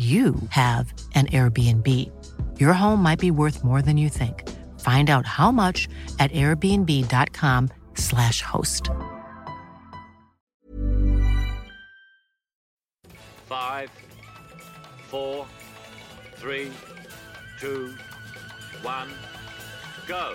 you have an Airbnb. Your home might be worth more than you think. Find out how much at airbnb.com/slash host. Five, four, three, two, one, go.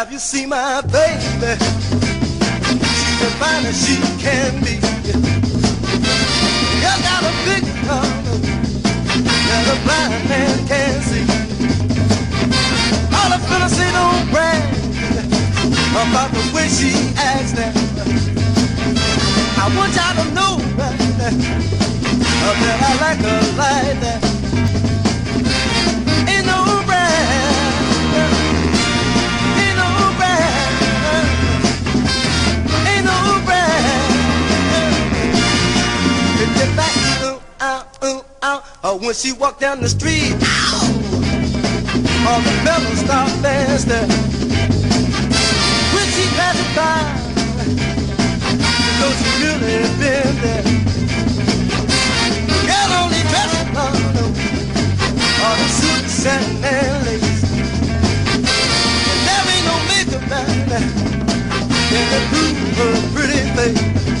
Have you seen my baby? She's as fine as she can be. You got a big heart that a blind man can see. All the say don't brag about the way she acts now. I want y'all to know that, that I like her like that. Ooh, ow, or when she walked down the street, ow, all the fellas stop dancing. When she passes by, know she really been there. Girl only dressed on all the suit, satin, and lace. And there ain't no makeup down there can improve her pretty face.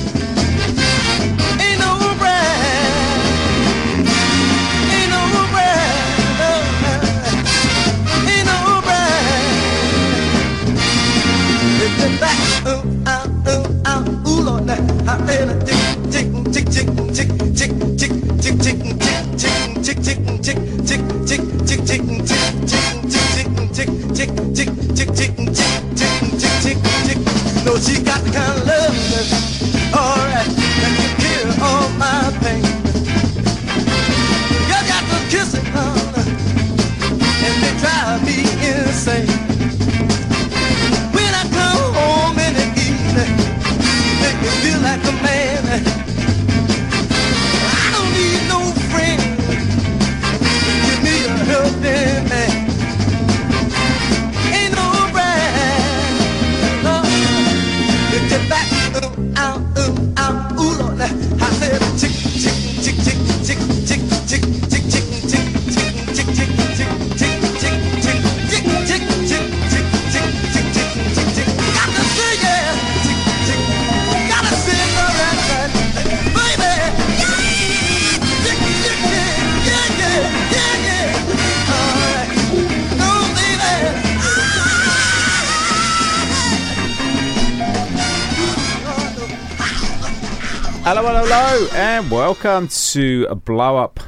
Welcome to Blow Up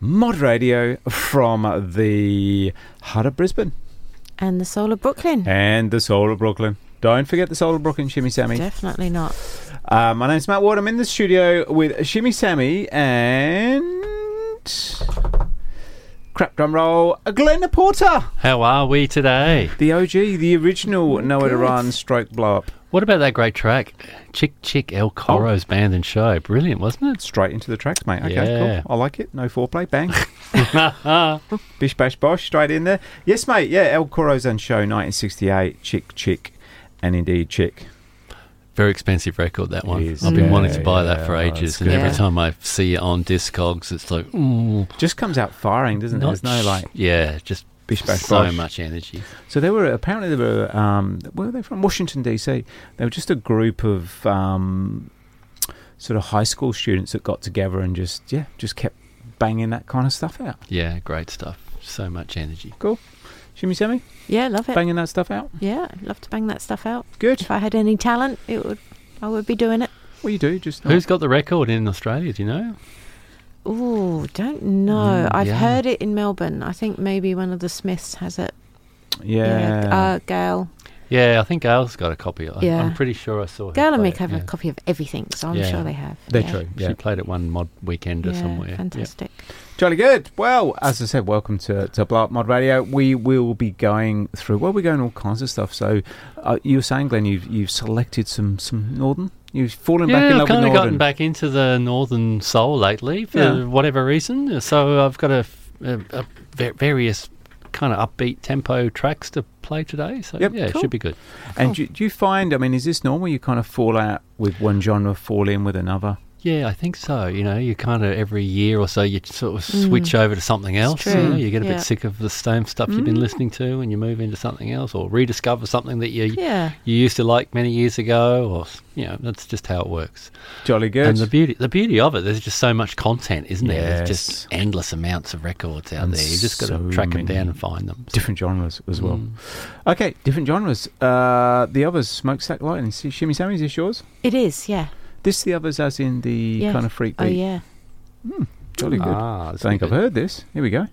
Mod Radio from the heart of Brisbane And the soul of Brooklyn. and the soul of Brooklyn. Don't forget the soul of Brooklyn, Shimmy Sammy. Definitely not. Uh, my name's Matt Ward. I'm in the studio with Shimmy Sammy and crap drum roll, Glenn Porter, How are we today? the OG, the original Nowhere to. Run stroke blow up. What about that great track? Chick Chick El Coro's oh. band and show. Brilliant, wasn't it? Straight into the tracks, mate. Okay, Yeah. cool. I like it. No foreplay. Bang. Bish bash bosh. Straight in there. Yes, mate. Yeah, El Corazon Show, 1968. Chick, chick, and indeed chick. Very expensive record, that one. I've been Yeah, wanting to buy yeah, that for oh, ages, it's and every time I see it on Discogs, it's like, ooh. Just comes out firing, doesn't it? There's no like Yeah, just bish bash so bosh. much energy. So they were apparently they were um, where were they from? Washington DC. They were just a group of um, sort of high school students that got together and just yeah, just kept banging that kind of stuff out. Yeah, great stuff. So much energy. Cool. Shimmy Sammy, Yeah, love it. banging that stuff out. Yeah, love to bang that stuff out. Good. If I had any talent, it would. I would be doing it. What you do, just not- Who's got the record in Australia? Do you know? Oh, don't know. Mm, I've yeah. heard it in Melbourne. I think maybe one of the Smiths has it. yeah. Uh, Gail. Yeah, I think Gail's got a copy. I, Yeah. I'm pretty sure I saw her. Gail and play Mick have yeah. a copy of everything, so I'm Yeah. sure they have. They're yeah. true. Yeah. She played at one mod weekend or Yeah, somewhere. Yeah. fantastic. Jolly good. Well, as I said, welcome to, to Blow Up Mod Radio. We will be going through, well, we're going all kinds of stuff. So uh, you were saying, Glenn, you've, you've selected some, some Northern? You've fallen back in Yeah, I've love with kind of gotten back into the Northern Soul lately for Yeah. whatever reason. So I've got a va- various kind of upbeat tempo tracks to play today. So Yep. yeah, it should be good. And do, do you find, I mean, is this normal? You kind of fall out with one genre, fall in with another? Yeah, I think so. You know, you kind of every year or so you sort of switch over to something else. You, true. know, you get a Yeah. bit sick of the same stuff you've been listening to, and you move into something else, or rediscover something that you Yeah. you used to like many years ago, or you know, that's just how it works. Jolly good. And the beauty, the beauty of it, there's just so much content, isn't there? There's Yes. just endless amounts of records out And there. You just got so to track them down and find them. different genres as well. Mm. Okay, different genres. Uh, the others, Smokestack Light and Shimmy Sammy, is yours? It is, yeah. This the others as in the Yeah. kind of freak beat. Oh, beat. yeah. Jolly good. Ah, I that's think I've heard this. Here we go.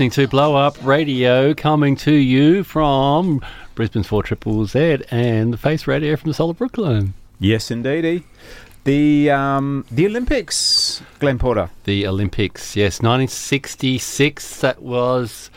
Listening to Blow Up Radio coming to you from Brisbane's 4 Triple Z and the Face Radio from the Solar Brooklyn. Yes, indeedy. The um, the Olympics, Glenn Porter. The Olympics, yes, 1966. That was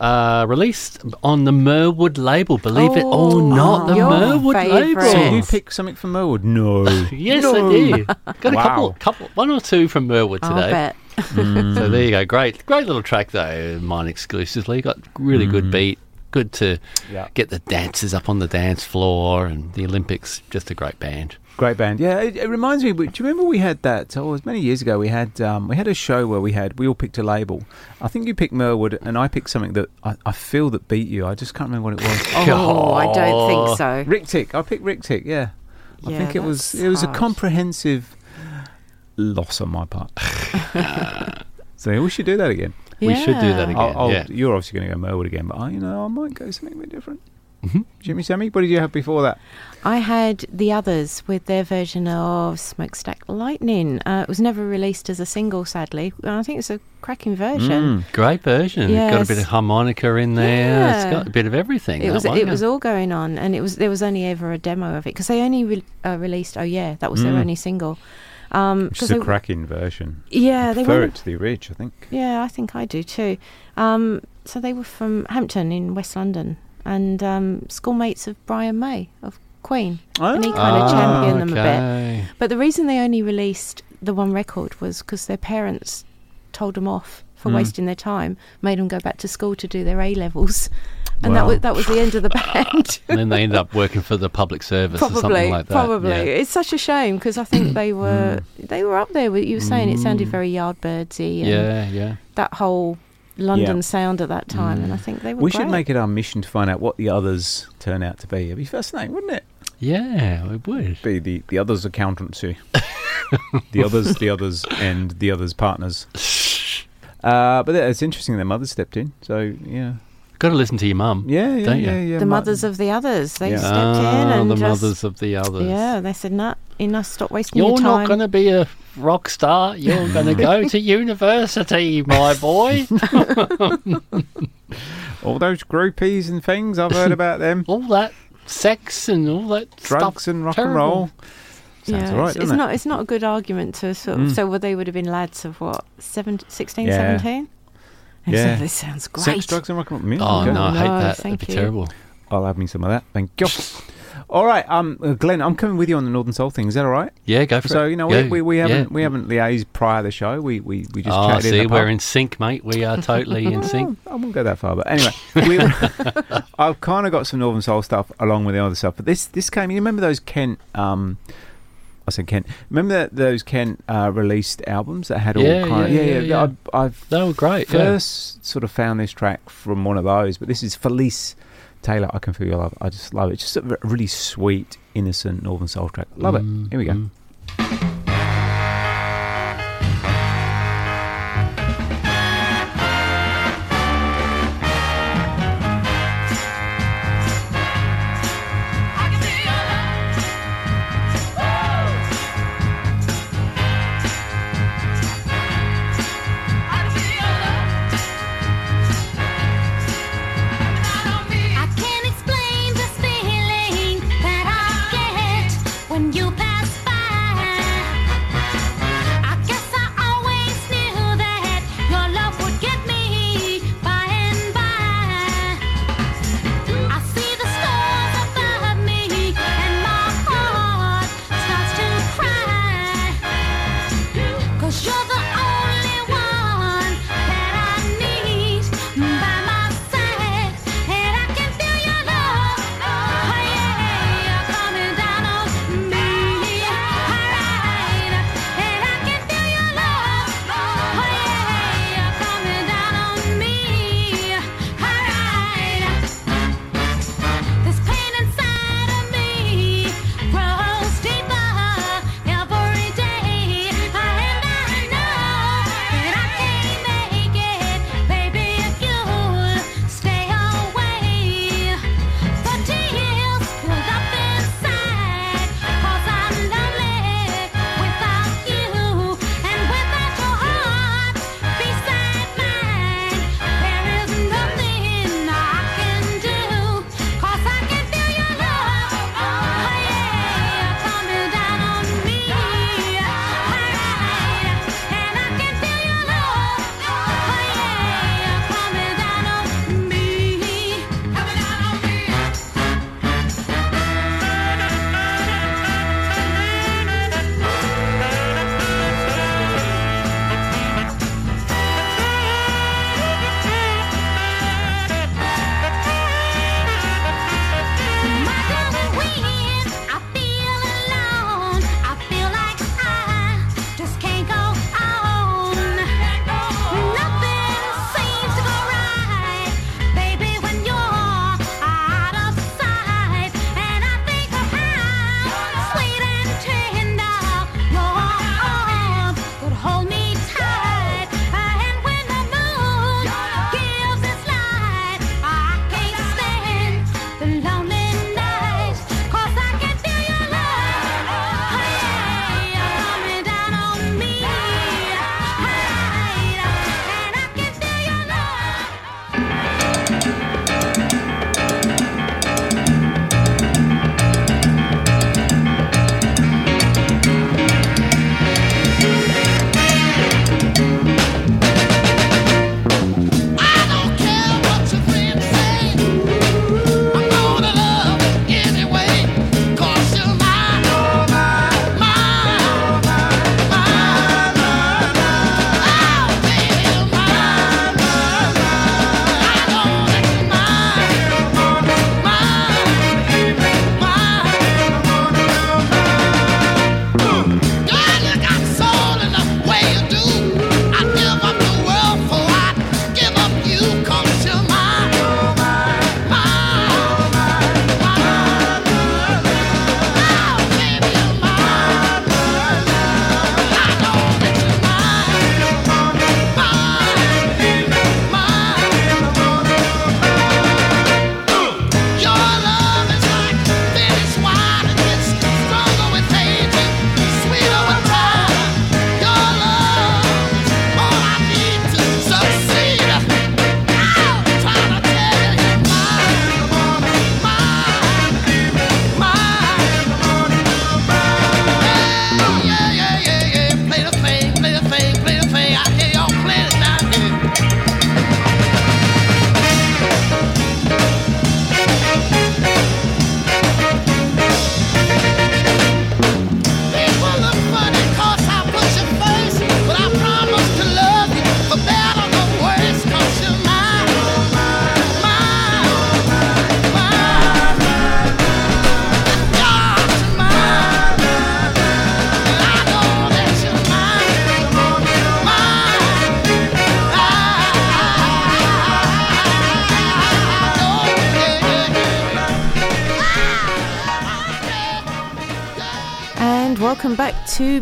uh, released on the Mirwood label. Believe it or not, the Mirwood label. So you picked something from Mirwood? No. Yes, No. I did. Got a couple, couple, one or two from Mirwood I'll today. bet. So there you go. Great, great little track though. Mine exclusively got really good beat. Good to Yeah. get the dancers up on the dance floor, and the Olympics. Just a great band. Great band. Yeah, it, it reminds me. Do you remember we had that? Oh, it was many years ago. We had um, we had a show where we had we all picked a label. I think you picked Mirwood, and I picked something that I, I feel that beat you. I just can't remember what it was. Oh, I don't think so. Ric-Tic. I picked Ric-Tic. Yeah, I think it was it was a comprehensive loss on my part. so we should do that again. We should do that again. I'll, I'll, yeah. You're obviously going to go Mirwood again, but I, you know, I might go something a bit different. Mhm. Jimmy Sammy, what did you have before that? I had the others with their version of Smokestack Lightning. Uh, it was never released as a single, sadly. I think it's a cracking version. Mm. Great version. It's got a bit of harmonica in there. It's got a bit of everything. It was one, it yeah. was all going on, and it was there was only ever a demo of it because they only re- uh, released. Oh yeah, that was their Mm. only single. Um, Which 'cause is a cracking version. Yeah, I they prefer were. it to the Ridge, I think. Yeah, I think I do too. Um, so they were from Hampton in West London, and um, schoolmates of Brian May of Queen, and he kind of Ah, championed them a bit. But the reason they only released the one record was because their parents told them off for Mm. wasting their time, made them go back to school to do their A levels, and that was that was the end of the band. And then they ended up working for the public service or probably, something like that. probably. Yeah. It's such a shame because I think they were hmm. they were up there. With, you were saying it sounded mm. very Yardbirdsy, and Yeah, yeah. that whole London Yeah. sound at that time, and I mm. think they were. We should make it our mission to find out what the others turn out to be. It'd be fascinating, wouldn't it? Yeah, it would. Be the, the others' accountancy. the others, the others, and the others' partners. Uh, but it's interesting their mother stepped in. So, yeah. Got to listen to your mum. Yeah, yeah, Don't you? yeah, yeah. the mothers of the others. They Yeah. stepped Ah, in and the just mothers of the others. yeah. They said, "Nah, enough. Stop wasting You're your time." not going to be a rock star. You're going to go to university, my boy. All those groupies and things, I've heard about them. all that sex and all that Drugs stuff. and rock terrible. and roll. Sounds yeah, all right, it's, it's doesn't it? not. It's not a good argument to sort of. Mm. So, well, they would have been lads of what, seven, 16, Yeah. 17? And Yeah. So this sounds great. Sex, drugs, and rock and roll. Yeah, Oh okay. no, I hate no, that. That'd be you. terrible. I'll have me some of that. Thank you. All right, um, uh, Glenn, I'm coming with you on the Northern Soul thing. Is that all right? Yeah, go for So it. So you know, Go. we, we, we haven't Yeah. we haven't liaised prior to the show. We we, we just Oh, chatted see, in the we're in sync, mate. We are totally in sync. I won't go that far, but anyway, we, I've kind of got some Northern Soul stuff along with the other stuff. But this this came. You remember those Kent? Um, I said Kent. Remember that those Kent uh, released albums that had all Yeah, kind of yeah, yeah yeah, yeah. I've, I've They were great. Yeah. first sort of found this track from one of those, but this is Felice Taylor. I can feel your love. I just love it. It's just a really sweet, innocent Northern Soul track. Love Mm, it. Here we go. mm.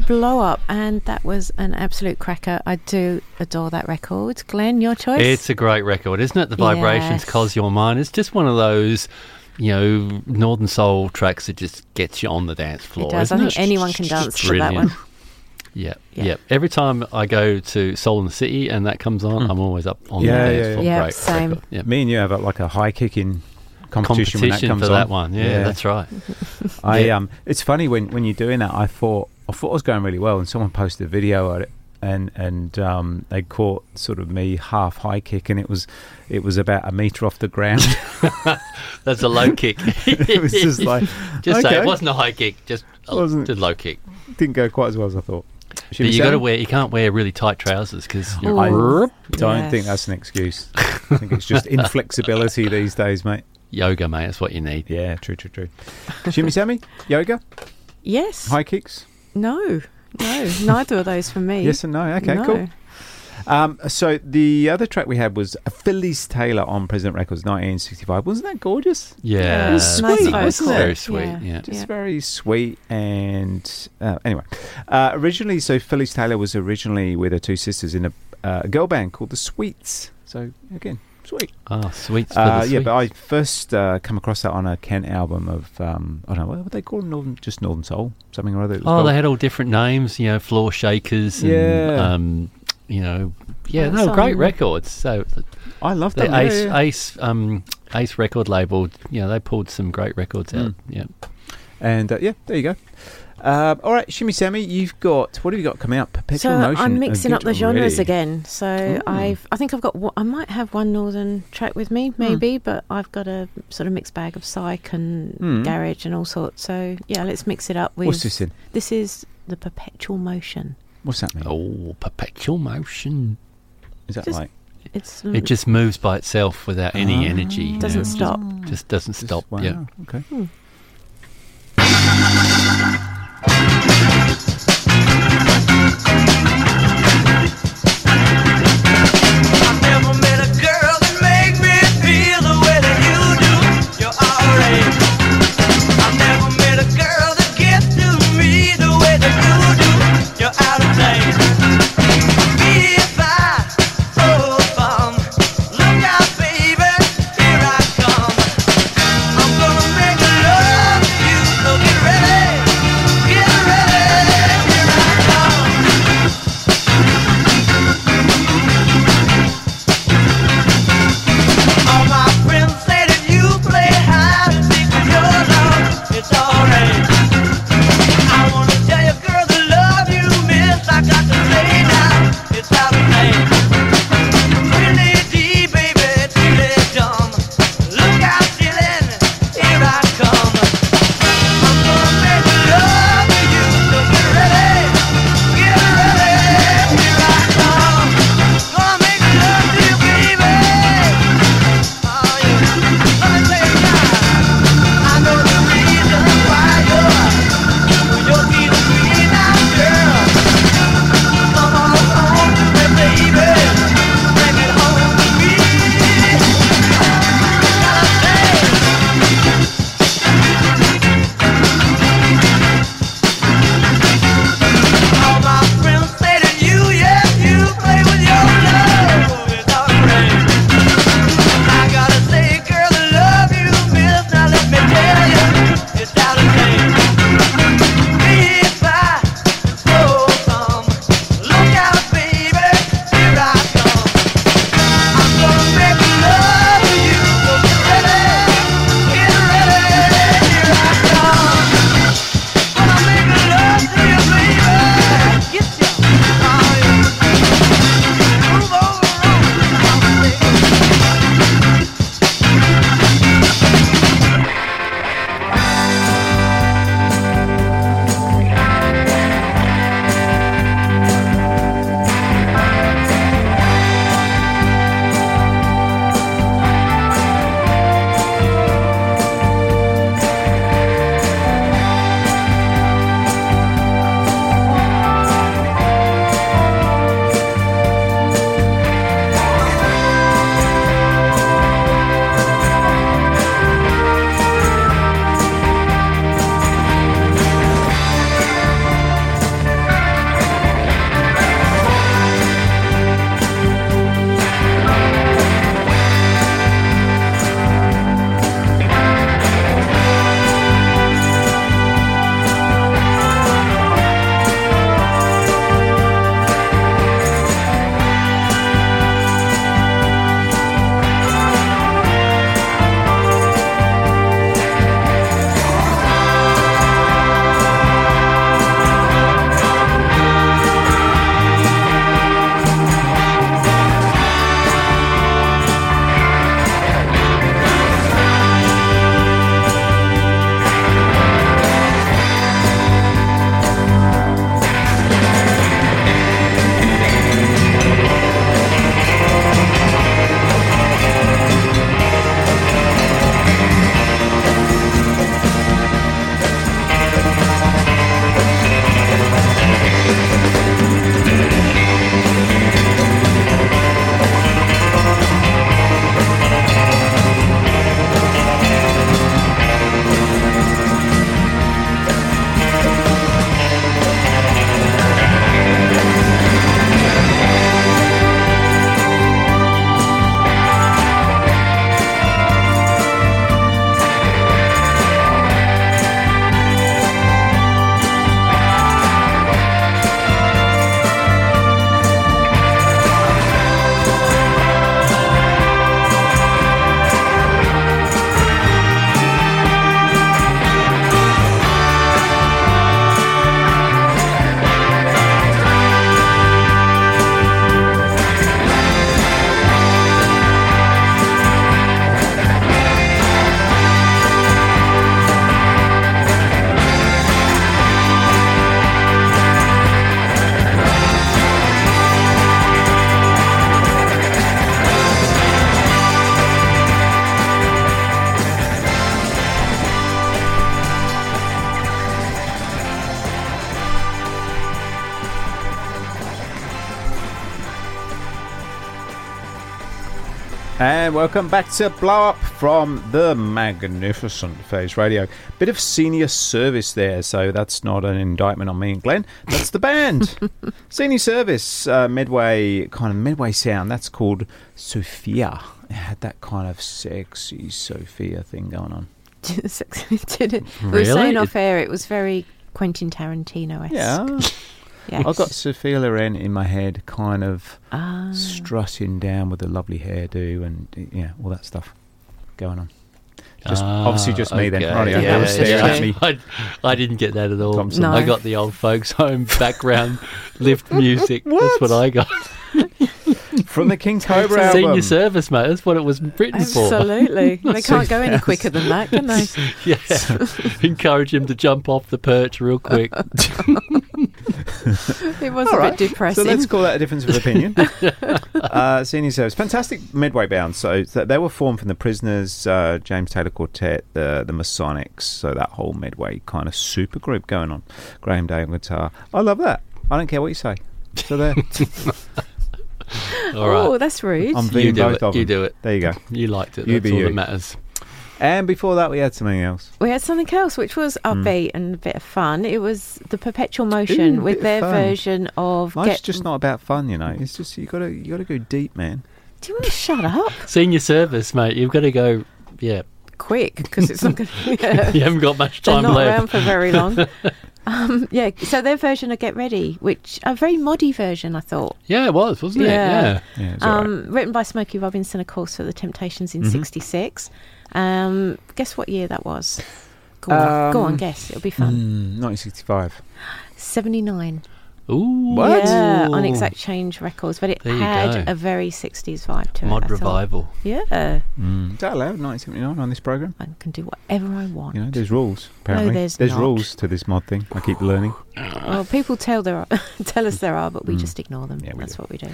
Blow Up, and that was an absolute cracker. I do adore that record. Glenn, your choice? It's a great record, isn't it? The vibrations, Yes. cause your mind. It's just one of those, you know, northern soul tracks that just gets you on the dance floor. it does. I isn't think it? anyone can dance to that one. Yeah, Yeah. yeah, Every time I go to Soul in the City and that comes on, I'm always up on Yeah, the yeah, dance floor. yeah. Yeah, Great same. record. Yeah. Me and you have a, like a high kicking competition, Competition when that comes for that on. one. Yeah, that's right. I um, it's funny when when you're doing that. I thought I thought I was going really well, and someone posted a video of it, and and um, they caught sort of me half high kick, and it was it was about a meter off the ground. That's a low kick. it was just like, just say it wasn't a high kick, just a, Wasn't- just low kick. didn't go quite as well as I thought. But you got to wear. You can't wear really tight trousers because I don't Yes. think that's an excuse. I think it's just inflexibility these days, mate. yoga, mate. That's what you need. Yeah, true, true, true. Shimmy Sammy, yoga, Yes. high kicks. No, no, neither of those for me. Yes and no. Okay, No. cool. Um, so the other track we had was Phyllis Taylor on President Records, 1965. Wasn't that gorgeous? Yeah, It was Nice sweet, vocal. wasn't it? Very sweet. Yeah. Yeah. Just Yeah. very sweet and uh, anyway. Uh, originally, so Phyllis Taylor was originally with her two sisters in a uh, girl band called the Sweets. So again, sweet. Oh, sweets Uh, the yeah, but I first uh, come across that on a Kent album of um, I don't know what would they call them, Northern, just Northern Soul, something or other. Oh, called. they had all different names, you know, floor shakers and, Yeah. um, you know, yeah, Well, no, great records. So I love the them. yeah, Ace, yeah. Ace, um, Ace record label, you know, they pulled some great records out. Mm. Yeah. And uh, yeah, there you go. Um, all right, Shimmy Sammy, you've got what have you got coming up? Perpetual So Motion. I'm uh, mixing up the genres ready. again. So Ooh. I've, I think I've got, I might have one northern track with Hmm. me, maybe, but I've got a sort of mixed bag of psych and Hmm. garage and all sorts. So yeah, let's mix it up with. What's this in? This is the perpetual motion. What's that mean? Oh, perpetual motion. Is that just- like It's It just moves by itself without any Ah. energy. you doesn't know, stop. Just doesn't just- stop. Wow. Yeah. Okay. I Thank you. And welcome back to Blow Up from the magnificent Face Radio. Bit of senior service there, so that's not an indictment on me and Glenn. That's the band. senior service, uh, Medway, kind of Medway sound. That's called Sophia. It had that kind of sexy Sophia thing going on. Did it? We were Really? saying off air it was very Quentin Tarantino esque. Yeah. Yes. I've got Sophia Loren in my head, kind of Ah. strutting down with a lovely hairdo and yeah, all that stuff going on. Just Ah, obviously just me then. Right, Yeah, yeah, yeah, staring at me. I, I didn't get that at all. Thompson. I got the old folks home background lift music. That's what I got. From the King Cobra Senior album. service, mate. That's what it was written for. Absolutely. they can't go any quicker than that, can they? yeah. Encourage him to jump off the perch real quick. It was All a right. bit depressing. So let's call that a difference of opinion. uh, senior service, fantastic Medway bound. So th- they were formed from the Prisoners, uh, James Taylor Quartet, the the Masonics. So that whole Medway kind of super group going on. Graham Day on guitar. I love that. I don't care what you say. So there. All right. Oh, that's rude. I'm You do both it. of them. You do it. There you go. You liked it. You That's be all you. that matters. And before that, we had something else. We had something else which was Hmm. upbeat and a bit of fun. It was the Perpetual Motion Ooh, a with bit of their fun. version of Life's Get. just not about fun, you know. It's just you gotta you gotta go deep, man. Do you want to shut up Senior service, mate. You've got to go. Yeah. quick? Because it's not going to. You haven't got much They're time not left. around for very long. Um, yeah, so their version of Get Ready, which a very moddy version, I thought. Yeah, it was, wasn't it? Yeah. Yeah, it was all right. Um, written by Smokey Robinson, of course, for the Temptations in Mhm. '66. Um, guess what year that was? Go on, go on, Um, guess. It'll be fun. Mm, 1965. '79. Ooh. What? Yeah, on Exact Change Records, but it There you had go. a very '60s vibe to it. Mod I thought. revival. Yeah, Mm. Is that allowed? 1979 on this program? I can do whatever I want. You know, there's rules. Apparently, there's not. rules to this mod thing. I keep learning. Well, people tell there are, tell us there are, but we Mm. just ignore them. Yeah, we That's do. what we do.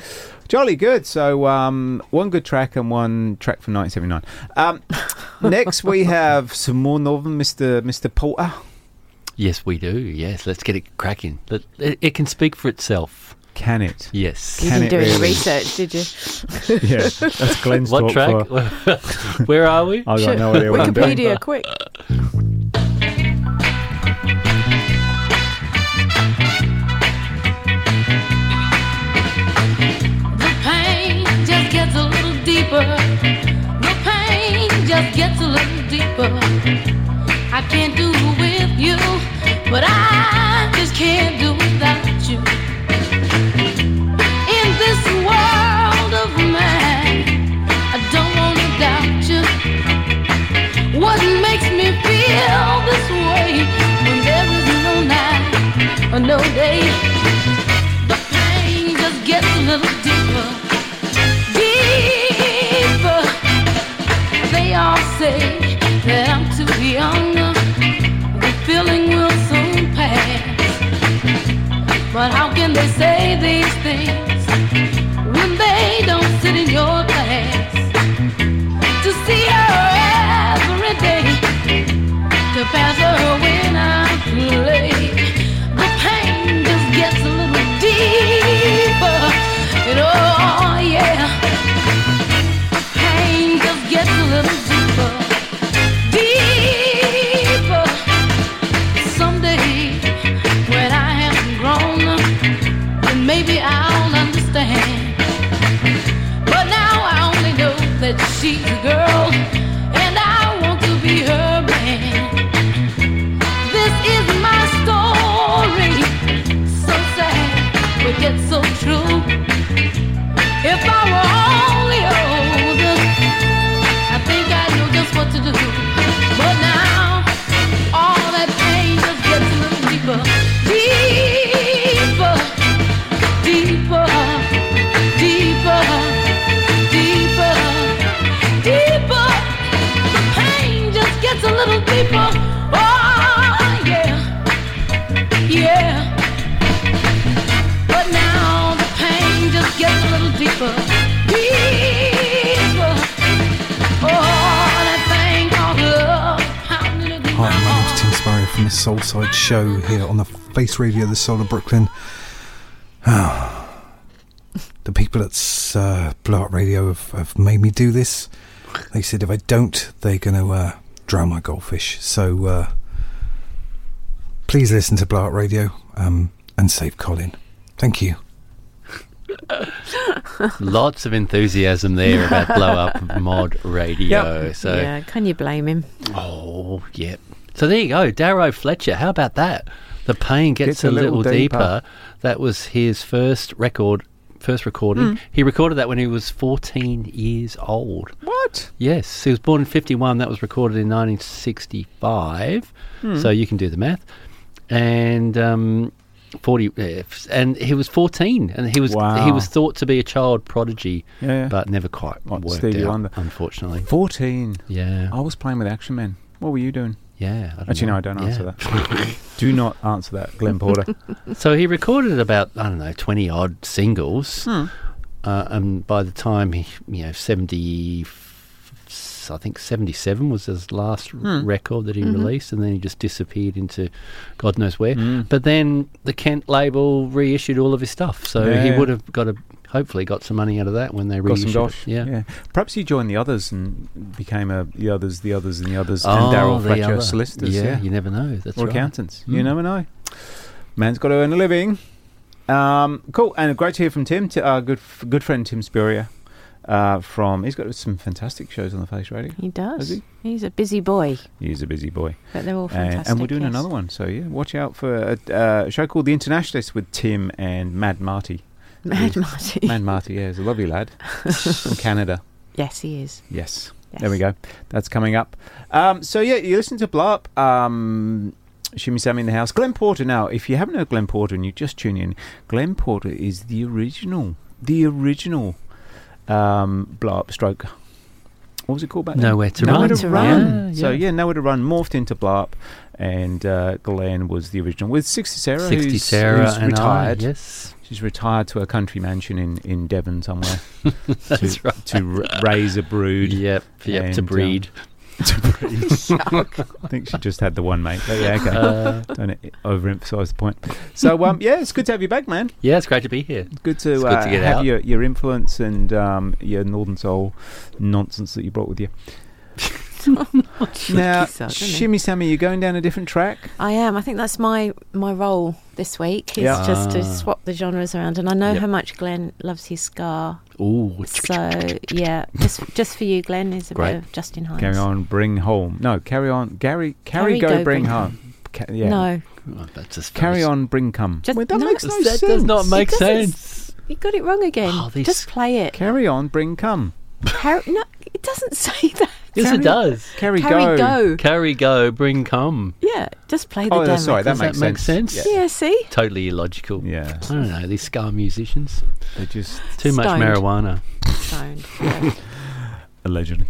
Jolly good. So, um, one good track and one track from 1979. Um, next, we have some more Northern, Mr. Mr. Porter. Yes, we do. Yes, let's get it cracking. Let- It, it can speak for itself. Can it? Yes. You Can didn't it do any really? research, did you? yeah, that's Glenn's What talk track? for- Where are we? I've got no idea what I'm doing. Wikipedia, quick. The pain just gets a little deeper. The pain just gets a little deeper. I can't do with you, but I just can't do without you. In this world of mine, I don't wanna doubt you. What makes me feel this way when there is no night or no day? The pain just gets a little deeper, deeper. They all say that I'm too young. Feeling will soon pass. But how can they say these things when they don't sit in your class? To see her every day, to pass her when I'm late. The pain just gets a little deeper, yet so true. If I were Soulside Show here on the Face Radio, the Soul of Brooklyn. Don't the people at uh, Blow Up Radio have, have made me do this. They said if I don't, they're going to uh, drown my goldfish. So uh, please listen to Blow Up Radio um, and save Colin. Thank you. Lots of enthusiasm there about blow up mod radio. So yeah, can you blame him? Oh, yep. So there you go, Darrow Fletcher. How about that? The pain gets, a, little, deeper. That was his first record, first recording. Hmm. He recorded that when he was 14 years old. What? Yes, he was born in 51. That was recorded in 1965. Hmm. So you can do the math. And um, 40 uh, and he was 14 and he was he was thought to be a child prodigy Yeah, but never quite What, worked Stevie out Wonder? unfortunately 14. yeah I was playing with Action Man. What were you doing? Yeah I don't Actually, know. no, I don't answer Yeah. that. Do not answer that, Glenn Porter. so he recorded about I don't know 20 odd singles Hmm. uh, and by the time he you know 70 I think 77 was his last Hmm. record that he Mhm. released and then he just disappeared into God knows where Hmm. but then the Kent label reissued all of his stuff so he would have got a hopefully got some money out of that when they Got reissued some it. dosh. yeah Perhaps you joined the others and became a the others, the others, and the others, Oh, and Daryl the Fletcher other. solicitors. Yeah, Yeah, you never know. That's or right. accountants. Mm. You never know. Man's got to earn a living. Um, cool, and great to hear from Tim, t- our good f- good friend Tim Spurrier. Uh, from he's got some fantastic shows on the Face Radio. He does. He? He's a busy boy, He's a busy boy. but they're all fantastic. and we're doing yes. another one, so yeah, watch out for a, uh, a show called The Internationalists with Tim and Mad Marty. Mad Marty. Mad Marty, yeah, he's a lovely lad from Canada. Yes, he is. Yes. Yes. There we go. That's coming up. Um, so yeah, you listen to Blow Up. Um, Shimmy Sammy in the house. Glenn Porter. Now, if you haven't heard Glenn Porter and you just tune in, Glenn Porter is the original, the original um, Blow Up stroke. What was it called back then? Nowhere to Nowhere Run. to To run. Run. So Yeah, yeah. yeah, Nowhere to Run morphed into Blow Up, and uh, Glenn was the original with Sixty Sarah, 60 who's, Sarah who's and I, retired. yes. She's retired to a country mansion in, in Devon somewhere That's to, right. to r- raise a brood. Yep, yep, to And, um, breed. to breed. I think she just had the one mate. But yeah, okay. Uh, Don't e- overemphasize the point. So um, yeah, it's good to have you back, man. Yeah, it's great to be here. Good to, It's good uh, to get have out. your your influence and um, your Northern Soul nonsense that you brought with you. now, yourself. Shimmy Sammy, you're going down a different track. I am. I think that's my my role this week. Is Yeah. just to Ah. swap the genres around, and I know Yep. how much Glenn loves his ska. Ooh, So yeah, just just for you, Glenn, is a Great. bit of Justin Hinds. Carry on, bring home. No, carry on, Gary. Carry, Carry, go, go, bring bring home. Ca- yeah. No, Oh, that's just Carry on, bring come. Just- Wait, that no, makes no That sense. does not make It sense. you got it wrong again. Oh, just play it. Carry on, bring come. Carry, no, it doesn't say that. Yes, Carry- it does. Carry, Carry go. go. Carry, go, bring, come. Yeah, just play the Oh, damn sorry, that makes that make sense. sense? Yeah. Yeah, see? Totally illogical. Yeah, I don't know, these ska musicians. They're just Too much marijuana. Stoned. Yeah. allegedly.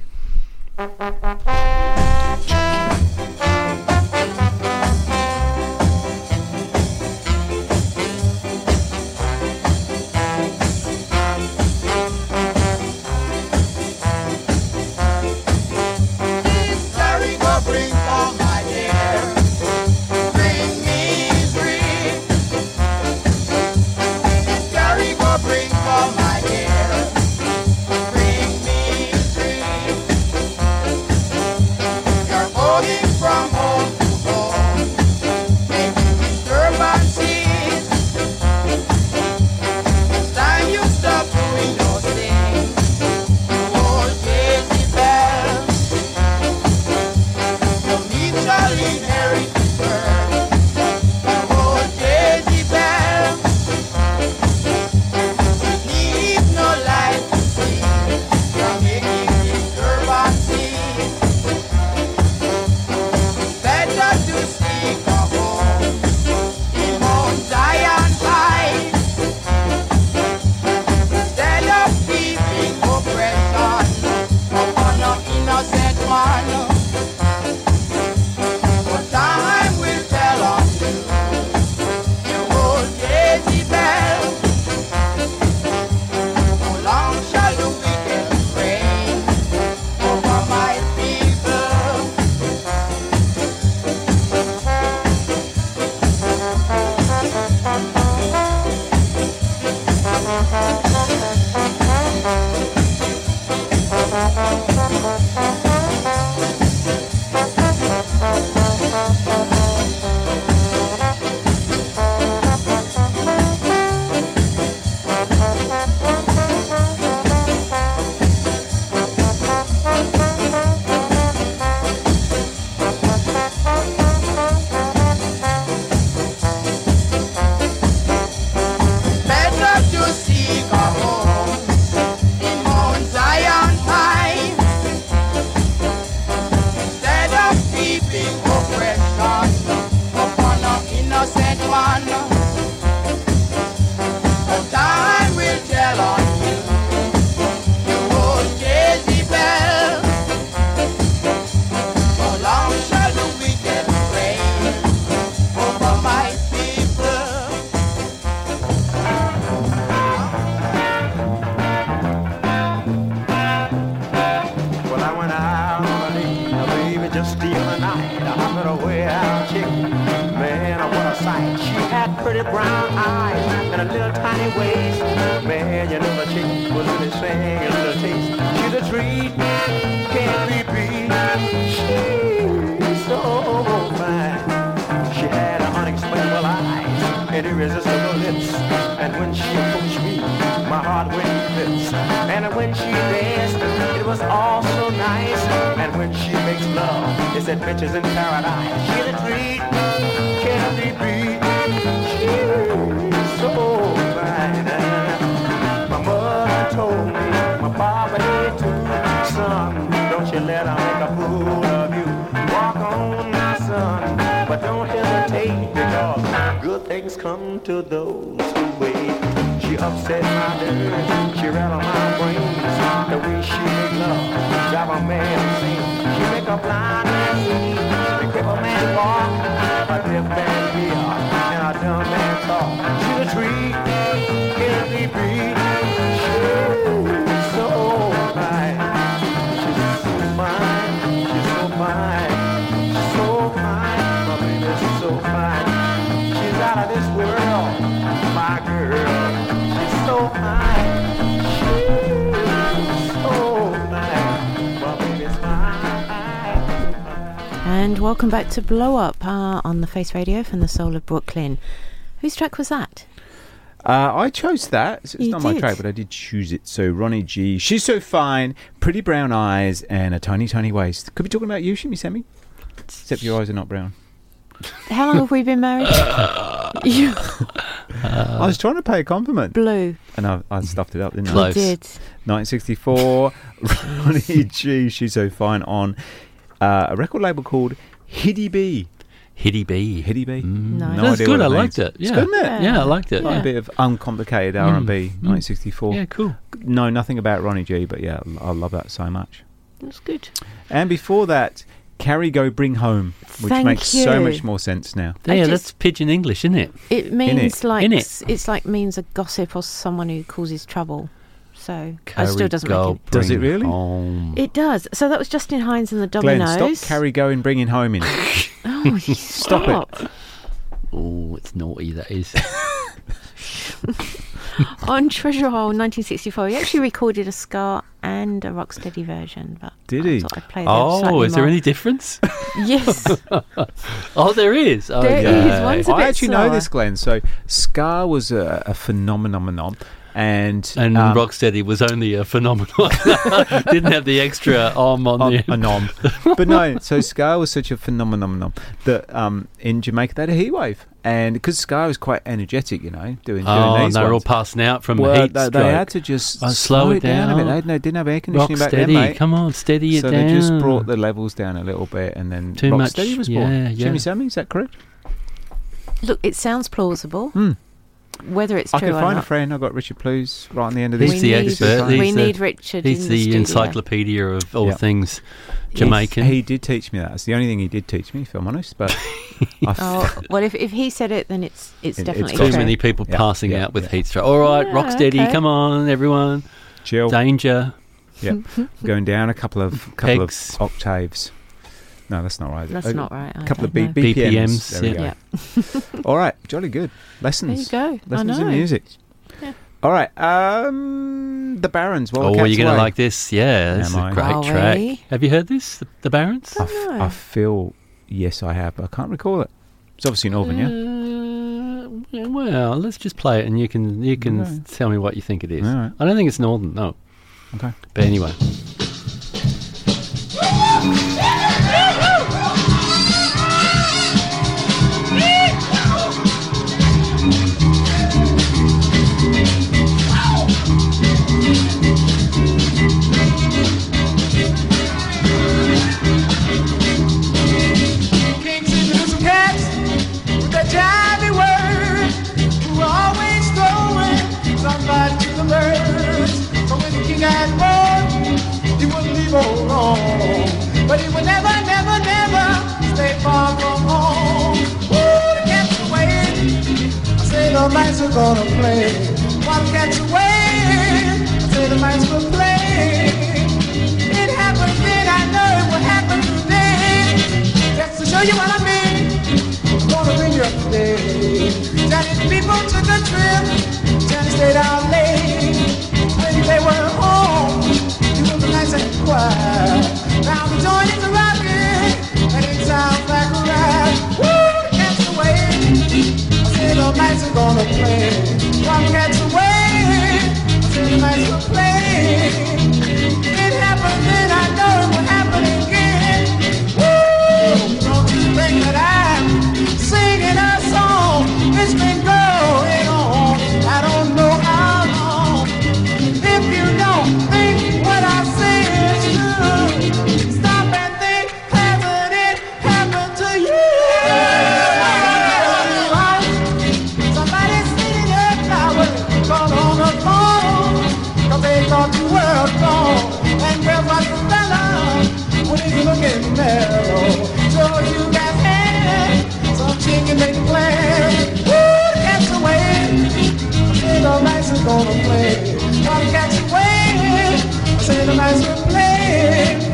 And to Blow Up uh, on the Face Radio from the Soul of Brooklyn. Whose track was that? Uh, I chose that. It's, it's You not my track, but I did choose it. So Ronnie G, she's so fine, pretty brown eyes, and a tiny, tiny waist. Could be talking about you, Shimmy Sammy. Except your eyes are not brown. How long have we been married? you I was trying to pay a compliment, blue. and I, I stuffed it up, didn't Close. You did. 1964, Ronnie G, she's so fine on uh, a record label called Hiddy B. Hitty B. Hiddy B. Mm. Nice. No That's good. I it liked means. it. It's Yeah. good, isn't it? Yeah, I liked it. Like Yeah. a bit of uncomplicated mm. R&B, 1964. Mm. Yeah, cool. Know nothing about Ronnie G, but yeah, I love that so much. That's good. And before that, Carry Go Bring Home, which Thank makes so much more sense now. I Yeah, just- that's pidgin English, isn't it? It means like In it. it's like means a gossip or someone who causes trouble. So it Carry still doesn't go, make Does it really? home. it. Does. So that was Justin Hinds and the Glenn, Dominoes. stop Carry Go and Bringing Home in. Oh, Stop it. Oh, it's naughty. That is. On Treasure Isle 1964, he actually recorded a ska and a rocksteady version. But Did I he? thought I'd play oh, is there any difference? Yes. oh, there is. There Okay. is. One's a I bit actually know this, Glenn. So Ska was a, a phenomenon, and And um, Rocksteady was only a phenomenon. Didn't have the extra arm on on, the. a nom. but no, so Ska was such a phenomenon that um, in Jamaica they had a heat wave, and because Ska was quite energetic, you know, doing, Oh, doing and these they were all passing out from well, heat they, stroke. they had to just Oh, slow, it down. a bit. down. They had no, didn't have air Rock conditioning back then, mate. come on, steady it so down. they just brought the levels down a little bit, and then Too much, Rocksteady was born. yeah, yeah. Jimmy Sammy, is that correct? Look, it sounds plausible. Hmm. Whether it's I true can or find not. a friend. I've got Richard Plews right on the end of this. He's We the need- expert. we He's the- need Richard He's in the, the encyclopedia of all Yeah. things He's- Jamaican. He did teach me that. It's the only thing he did teach me, if I'm honest. But I oh, f- Oh, well, if, if he said it, then it's it's It- it's definitely got Too true. many people Yeah, passing yeah, out with yeah. heat stroke. All right, Yeah, Rocksteady, okay. come on, everyone. chill. Danger. Yeah, going down a couple of couple Pegs. of octaves. No, that's not right. That's A not right. A couple of B- know. BPMs. BPMs, There we yeah. go. Yeah. All right, jolly good. Lessons. There you go. I Lessons in know. music. Yeah. All right. Um, the Barons. oh, Wildcats you're going to like this. Yeah, this is Am great Are track. we? Have you heard this, The, the Barons? I, f- No. I feel yes, I have. But I can't recall it. It's obviously Northern, yeah. Uh, yeah, well, let's just play it, and you can you can Okay. tell me what you think it is. All right. I don't think it's Northern, no. Okay. But anyway, jolly word who always throwing somebody to the birds. But when the king had born, he wouldn't leave alone. But he would never, never, never stay far from home. Woo, the cats away. I say the mice are gonna play. While the cats away, I say the mice will play. It happened then, I know it will happen today. Just to show you what I mean, Bring you up today. Johnny stayed out late. When they home, it was nice and quiet. Now a. Woo, said the are gonna play. One cat's away. I said the nights will play. It happened, and on the fella, when he's looking mellow, so say the lights are gonna play. Come catch away. I say the lights will play.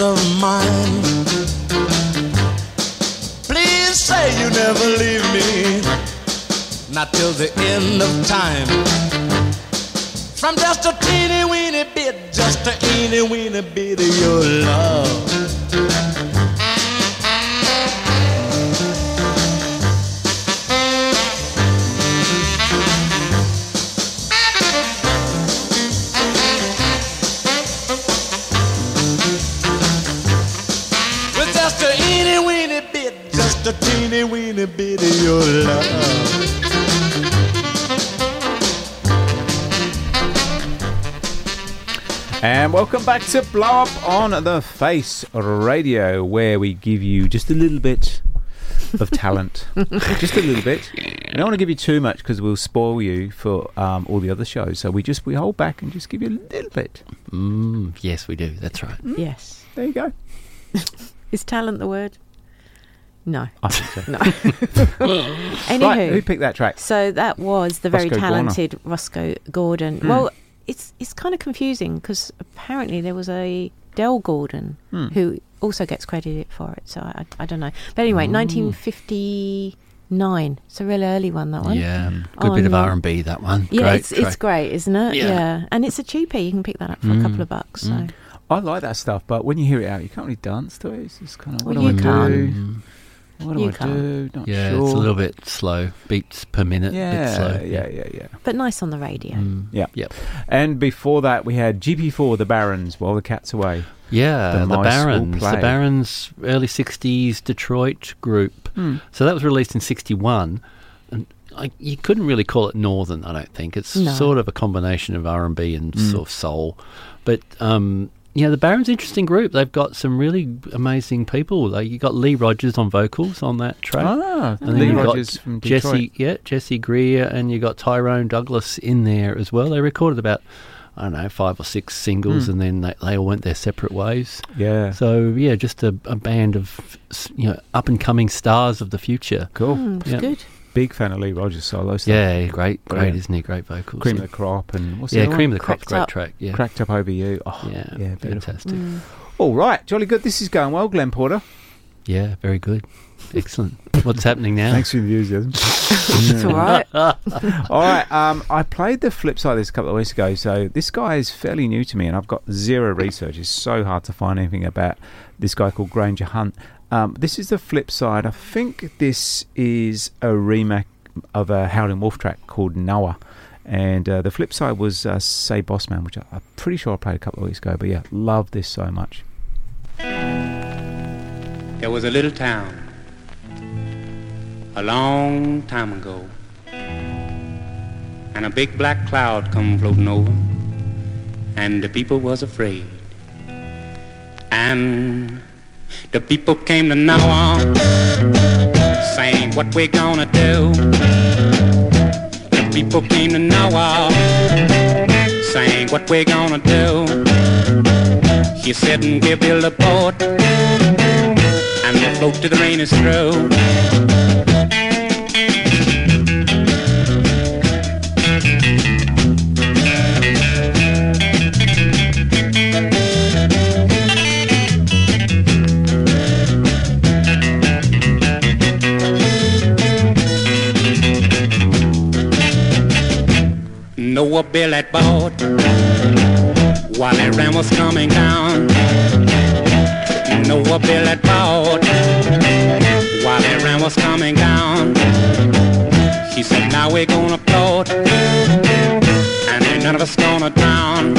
Of mind. To Blow Up on the Face Radio, where we give you just a little bit of talent. just a little bit. I don't want to give you too much because we'll spoil you for um, all the other shows. So we just we hold back and just give you a little bit. Mm, yes, we do. That's right. Yes. There you go. Is talent the word? No. I think so. No. Right, Anywho, who picked that track? So that was the very Roscoe Warner. talented Roscoe Gordon. Hmm. Well, it's it's kind of confusing because apparently there was a Del Gordon Hmm. who also gets credited for it. So I, I don't know. But anyway, Oh. 1959. It's a real early one. That one. Yeah, good bit of R and B. That one. Yeah, Great it's it's great, isn't it? Yeah. and it's a cheapie. You can pick that up for a couple Mm, of bucks. So. mm. I like that stuff, but when you hear it out, you can't really dance to it. It's just kind of what Well, do you I can't. do? What do You I can't. do? Not Yeah, sure. it's a little bit slow. Beats per minute. bit Yeah, slow. yeah, yeah, yeah. But nice on the radio. Mm. Yeah. Yep. And before that, we had GP4, The Barons, While the Cat's Away. Yeah, The the, Barons, the Barons, early '60s Detroit group. Hmm. So that was released in '61, and I, you couldn't really call it northern. I don't think it's No. sort of a combination of R and B and Hmm. sort of soul. But um, yeah, the Barons, interesting group. They've got some really amazing people. Like you got Lee Rogers on vocals on that track. Ah, And then Lee you've got Rogers from Detroit. Jesse, yeah, Jesse Greer, and you got Tyrone Douglas in there as well. They recorded about, I don't know, five or six singles, Hmm. and then they, they all went their separate ways. Yeah. So yeah, just a, a band of you know up and coming stars of the future. Cool. Mm, it's Yeah. good. Big fan of Lee Rogers solo stuff. Yeah, great, great, Brilliant. isn't he? Great vocals. Cream yeah. of the Crop and what's yeah, the other Cream one? of the Crop's Cracked great Up. track. Yeah, Cracked up over you. Oh, yeah, yeah, beautiful. fantastic. Mm. All right, jolly good. This is going well, Glenn Porter. Yeah, very good, excellent. What's happening now? Thanks for the enthusiasm. It's all right. All right, um, I played the flip side of this a couple of weeks ago. So this guy is fairly new to me, and I've got zero research. It's so hard to find anything about this guy called Granger Hunt. Um, this is the flip side. I think this is a remake of a Howling Wolf track called Noah. And uh, the flip side was uh, Say Bossman, which I, I'm pretty sure I played a couple of weeks ago. But yeah, love this so much. There was a little town a long time ago, and a big black cloud come floating over, and the people was afraid. And the people came to Noah, saying, "What we're gonna do?" The people came to Noah, saying, "What we're gonna do?" He said, "And we build a boat." and we'll float to the rain is through. Built that boat while that rain was coming down. Noah built that boat while that rain was coming down. He said, now we're gonna float and ain't none of us gonna drown.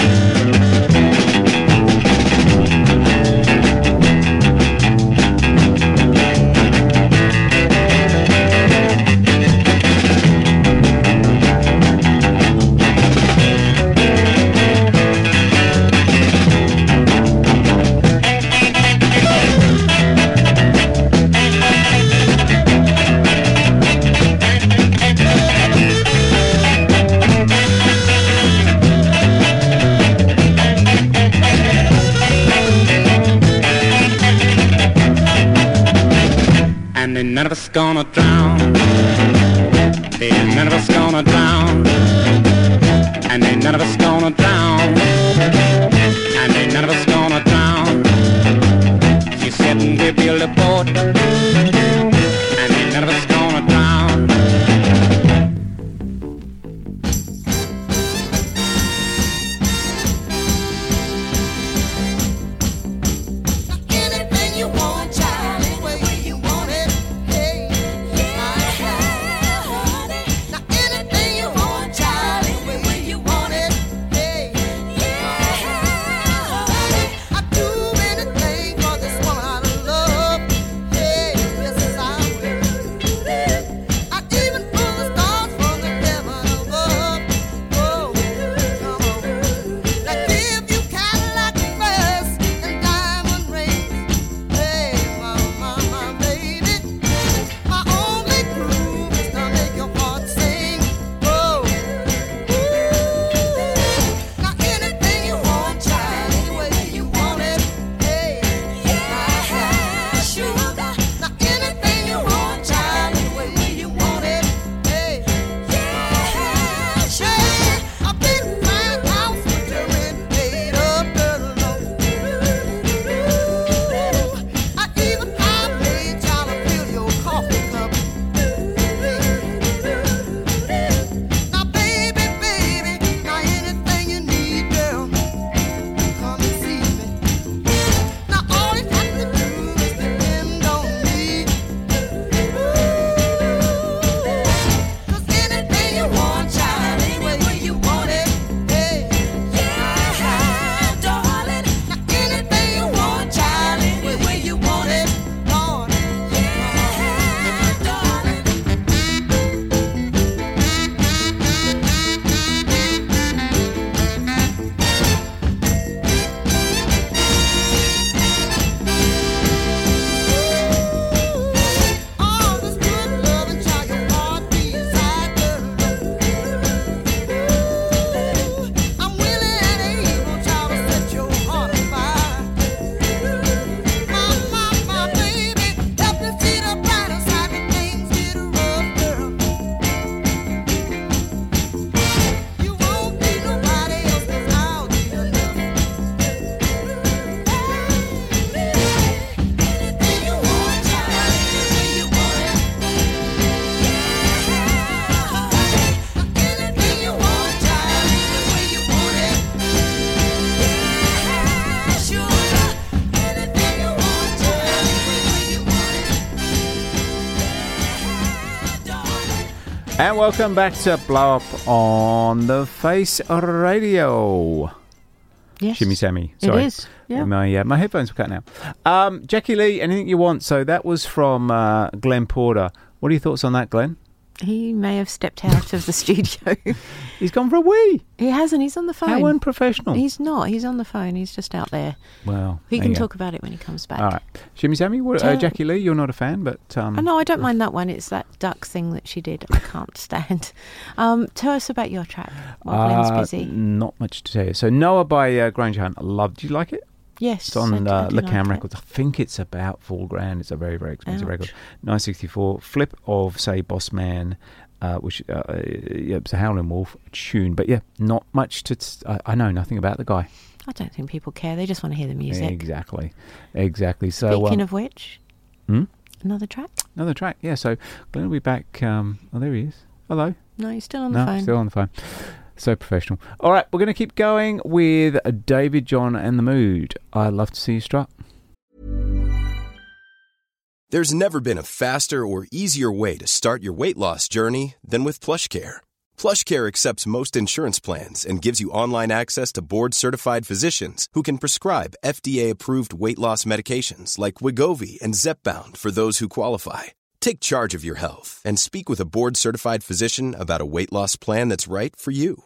And then none of us gonna drown. Then none of us gonna drown. And then none of us gonna drown. And then none of us gonna drown. She said we build a boat. And then none of us gonna And welcome back to Blow Up on the Face Radio. Yes. Shimmy Sammy. Sorry. is, yeah. My, uh, my headphones were cut now. Um, Jackie Lee, anything you want. So that was from uh, Glenn Porter. What are your thoughts on that, Glenn? He may have stepped out of the studio. He's gone for a wee. He hasn't. He's on the phone. How unprofessional. He's not. He's on the phone. He's just out there. Well, He there can talk about it when he comes back. All right. Shimmy Sammy, what, uh, Jackie Lee, you're not a fan, but. Um, Oh, no, I don't mind that one. It's that duck thing that she did. I can't stand. Um, tell us about your track while Glenn's uh, busy. Not much to tell you. So Noah by uh, Granger Hunt. I loved. Do you like it? Yes, It's on I d- I uh, Le like Cam it. Records. I think it's about four grand. It's a very, very expensive Ouch. record. 964. Flip of, say, Boss Man, uh, which uh, uh, yeah, it's a Howlin' Wolf tune. But yeah, not much to. T- I, I know nothing about the guy. I don't think people care. They just want to hear the music. Exactly. Exactly. So. Speaking um, of which, hmm? another track? Another track. Yeah, so Glenn will be back. Um, oh, there he is. Hello. No, you're still on the phone. no, phone. still on the phone. So professional. All right, we're going to keep going with David John and the Mood. I'd love to see you strut. There's never been a faster or easier way to start your weight loss journey than with PlushCare. PlushCare accepts most insurance plans and gives you online access to board-certified physicians who can prescribe FDA-approved weight loss medications like Wegovy and Zepbound for those who qualify. Take charge of your health and speak with a board-certified physician about a weight loss plan that's right for you.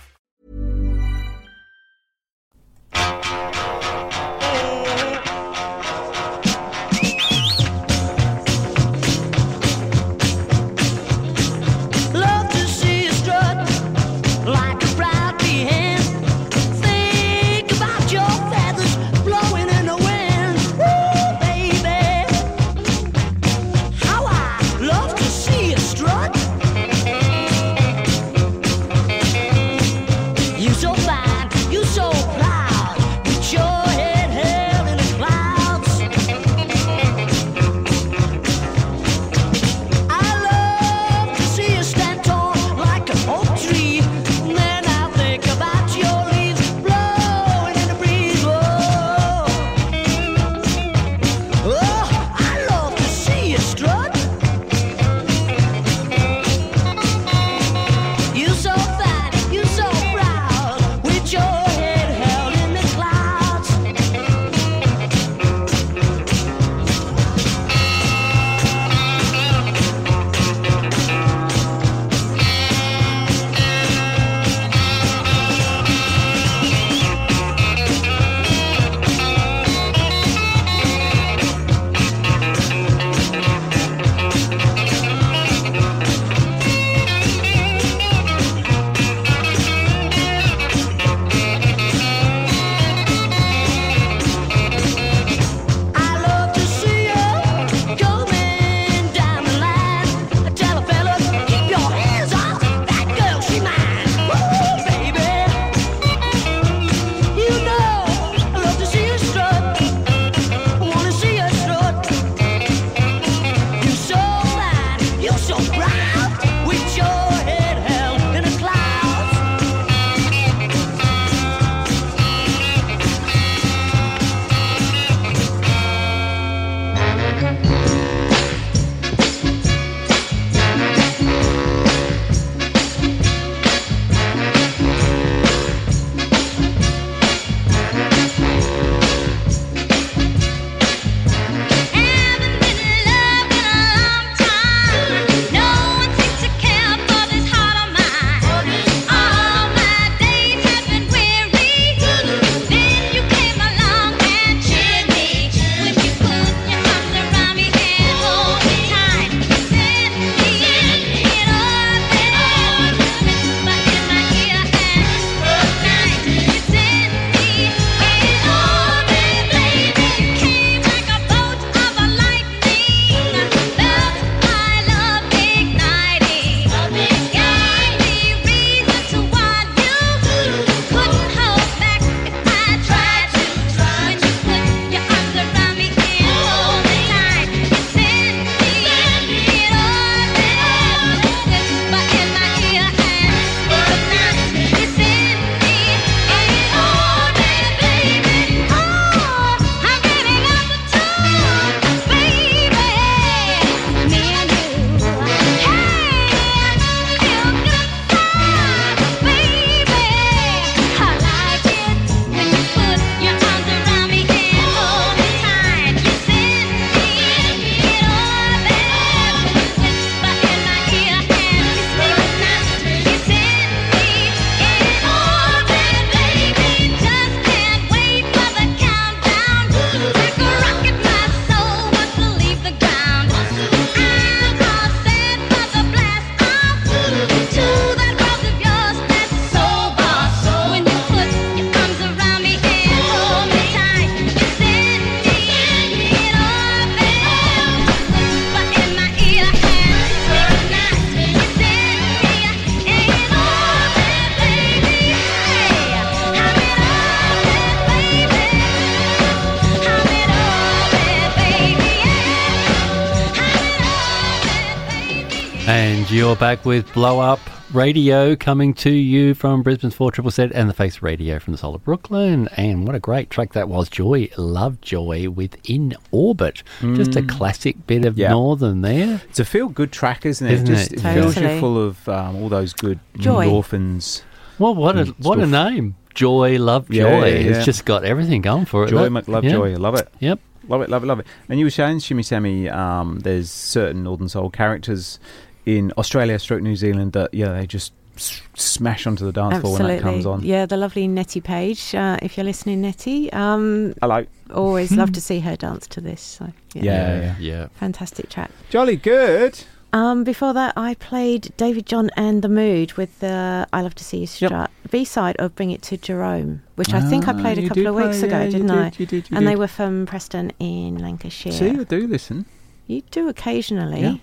You're back with Blow Up Radio coming to you from Brisbane's 4 Triple Z and the Face Radio from the Soul of Brooklyn. And what a great track that was. Joy, Lovejoy within Orbit. Just a Mm. classic bit of Yeah. Northern there. It's a feel good track, isn't it? it? Isn't Just, it? fills you Totally. full of um, all those good Joy. endorphins. Well, what a, what a name. Joy, Lovejoy. yeah, yeah. It's just got everything going for it. Joy That- McLove yeah. Joy. I love it. Yep. Love it, love it, love it. And you were saying, Shimmy Sammy, um, there's certain Northern Soul characters in Australia, stroke New Zealand that, yeah, they just s- smash onto the dance floor when that comes on. Yeah, the lovely Nettie Page. Uh, if you're listening, Nettie, um, Hello. Always love to see her dance to this. So yeah, Yeah, yeah. yeah. fantastic track. Jolly good. Um, before that, I played David John and the Mood with the "I Love to See You Strut" B side of "Bring It to Jerome," which I think I Ah, played a couple did of weeks play, ago, yeah, didn't did, I? you did, you and they were from Preston in Lancashire. See, I do listen. You do occasionally, Yeah.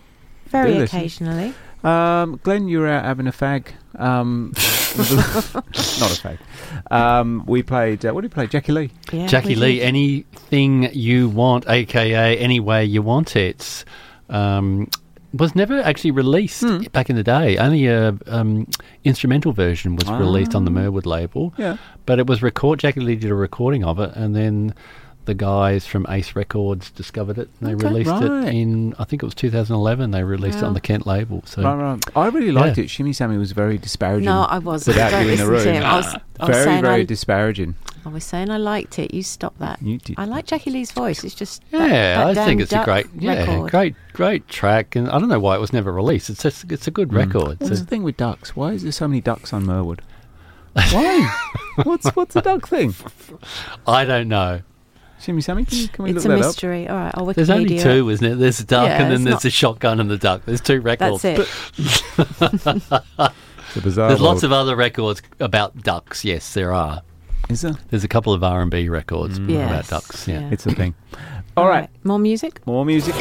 Very Do occasionally. Um, Glenn, you were out having a fag. Um, not a fag. Um, we played. Uh, what did we play? Jackie Lee. Jackie Lee, anything you want, aka any way you want it, um, was never actually released Hmm. back in the day. Only a um, instrumental version was released on the Ah. Mirwood label. Yeah. but it was record. Jackie Lee did a recording of it, and then the guys from Ace Records discovered it. and They Okay, released right. it in I think it was 2011. They released it on the Kent label. So Right, right. I really liked Yeah. it. Shimmy Sammy was very disparaging. No, I wasn't. Without Don't you in the listen to room. him. I was- I was very, saying very I- disparaging. I was saying I liked it. You stop that. You did. I like Jackie Lee's voice. It's just Yeah, that I think it's a great, yeah, record. great, great track, and I don't know why it was never released. It's just, it's a good mm. record. What's So- the thing with ducks? Why is there so many ducks on Mirwood? Why? what's what's the duck thing? I don't know. Shimmy Sammy, can, you- can we It's look a mystery. All right, I'll Wikipedia. There's only two, isn't it? There's a duck, Yeah, and then there's not- a shotgun and the duck. There's two records. That's it. It's a bizarre. There's lots of other records about ducks. Yes, there are. Is there? There's a couple of R and B records Mm. about Yes, ducks. Yeah, yeah. It's a thing. All right, More music? more music.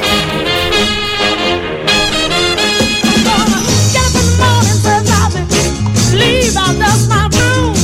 Leave out dust my room.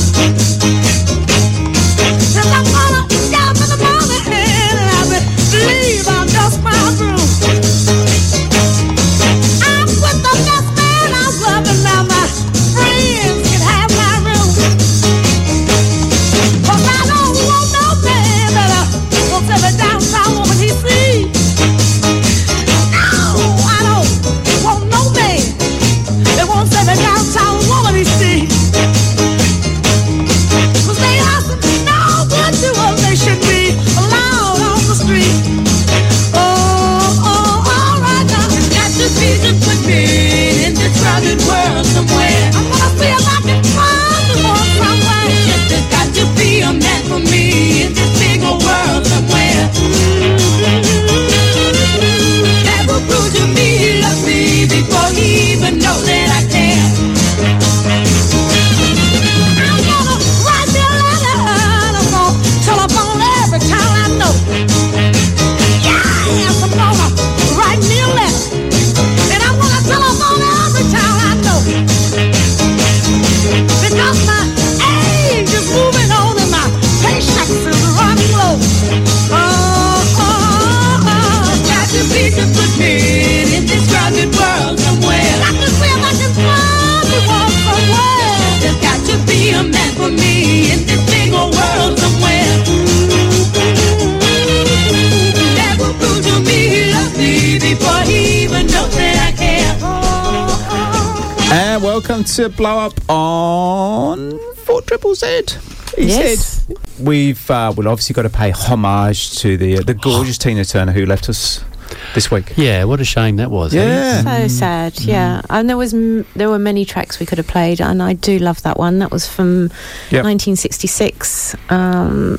To Blow Up on Four Triple Z. He Yes. said we've uh, well obviously got to pay homage to the uh, the gorgeous Tina Turner who left us this week. yeah. What a shame that was. eh? Yeah. So sad, yeah. And there was m- there were many tracks we could have played, and I do love that one. That was from Yep. 1966. Um,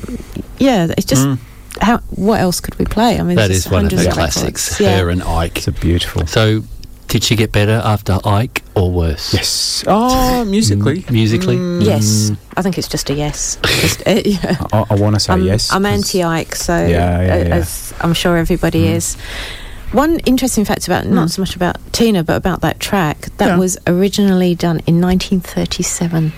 yeah, it's just Mm. how. What else could we play? I mean, That there's is one of the classics. Yeah. Her and Ike. It's a beautiful. So, did she get better after Ike or worse? Yes. Oh, musically. Mm, musically. Mm. Yes, I think it's just a yes. Just, uh, yeah. I, I want to say I'm, yes. I'm anti Ike, so Yeah, yeah, uh, yeah. Mm. as I'm sure everybody is. One interesting fact about not so much about Tina, but about that track that Yeah. was originally done in 1937.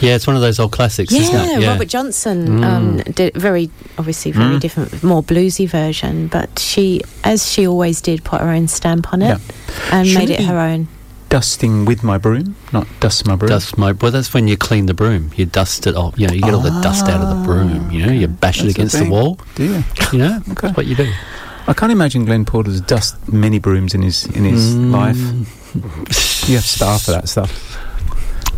Yeah, it's one of those old classics, isn't Yeah, it? Yeah. Robert Johnson um, did very, obviously, very Mm. different, more bluesy version. But she, as she always did, put her own stamp on it Yeah. and Shouldn't made it it her own. dusting with my broom, not dust my broom. Dust my well. That's when you clean the broom. You dust it off. You know, you get all the dust out of the broom. You know, you bash it That's the against the thing. wall. Do you? You know, that's what you do. I can't imagine Glenn Porter's dust many brooms in his in his Mm. life. You have staff for that stuff.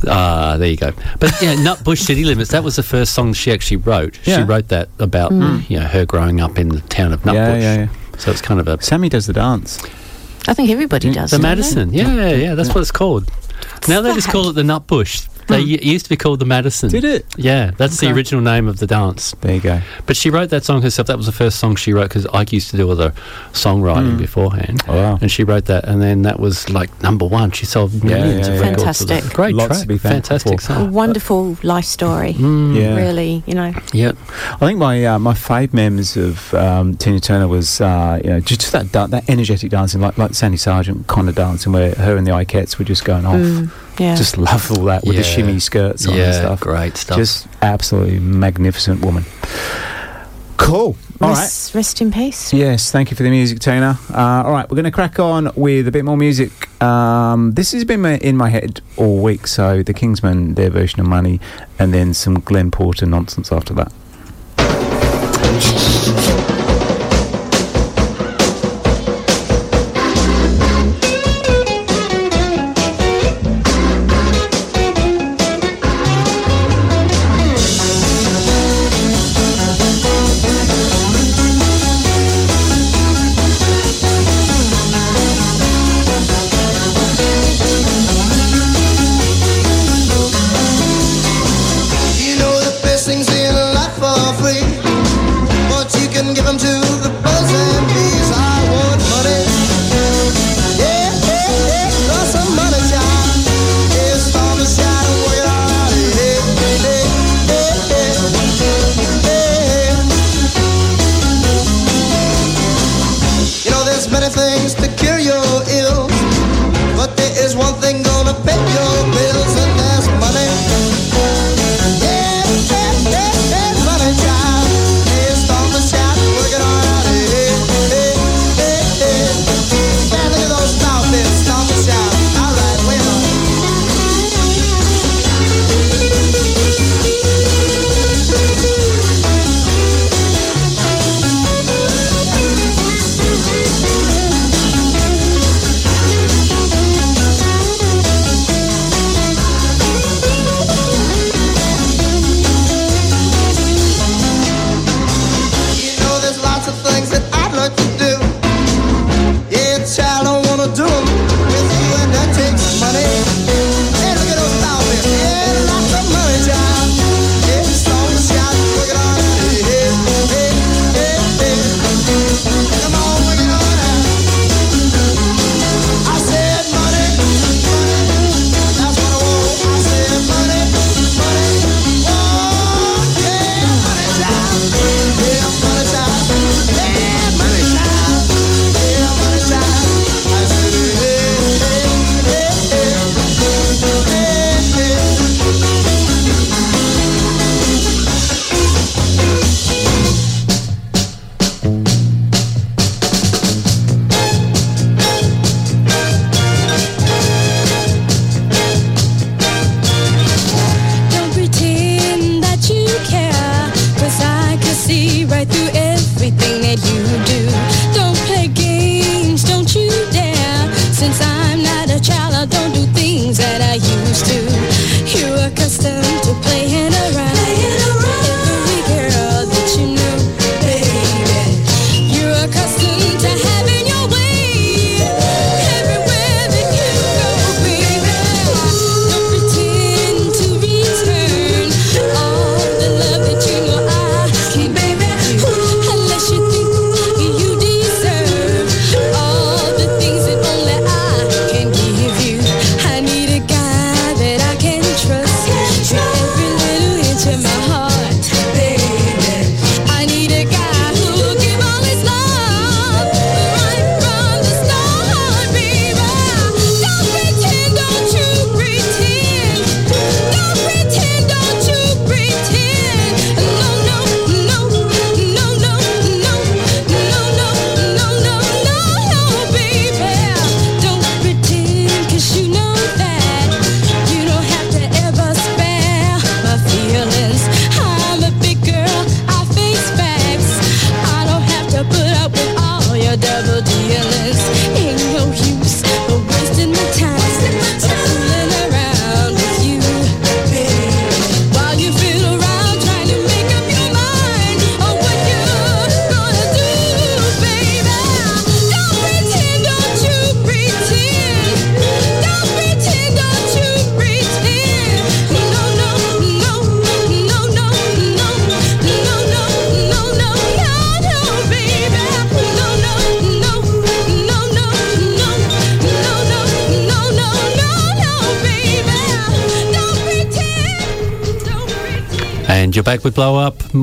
Ah, there you go. But yeah, Nutbush City Limits. That was the first song she actually wrote. She wrote that about Mm. you know her growing up in the town of Nutbush. Yeah, yeah, yeah. So it's kind of a Sammy does the dance. I think everybody does. the don't they? Madison. Yeah, yeah, that's what it's called. now they just call it the Nutbush. They it used to be called the Madison. Did it? Yeah, that's the original name of the dance. There you go. But she wrote that song herself. That was the first song she wrote because Ike used to do all the songwriting Mm. beforehand. Oh, wow. And she wrote that, and then that was like number one. She sold Yeah, millions yeah, of yeah. records. with it. Fantastic. Great Lots track. to be Fantastic for. A song. wonderful life story. Mm. Yeah. Really, you know. Yep. I think my uh, my fave memories of um, Tina Turner was uh, you know just that da- that energetic dancing like like Sandy Sargent kind of dancing where her and the Ikettes were just going off. Mm, yeah. Just love all that with the Yeah. Shimmy skirts on Yeah, and stuff. great stuff. Just absolutely magnificent woman. Cool. All right. rest, rest in peace. Yes, thank you for the music, Tina. Uh, all right, we're going to crack on with a bit more music. Um, this has been my, in my head all week. So the Kingsmen, their version of Money, and then some Glenn Porter nonsense after that.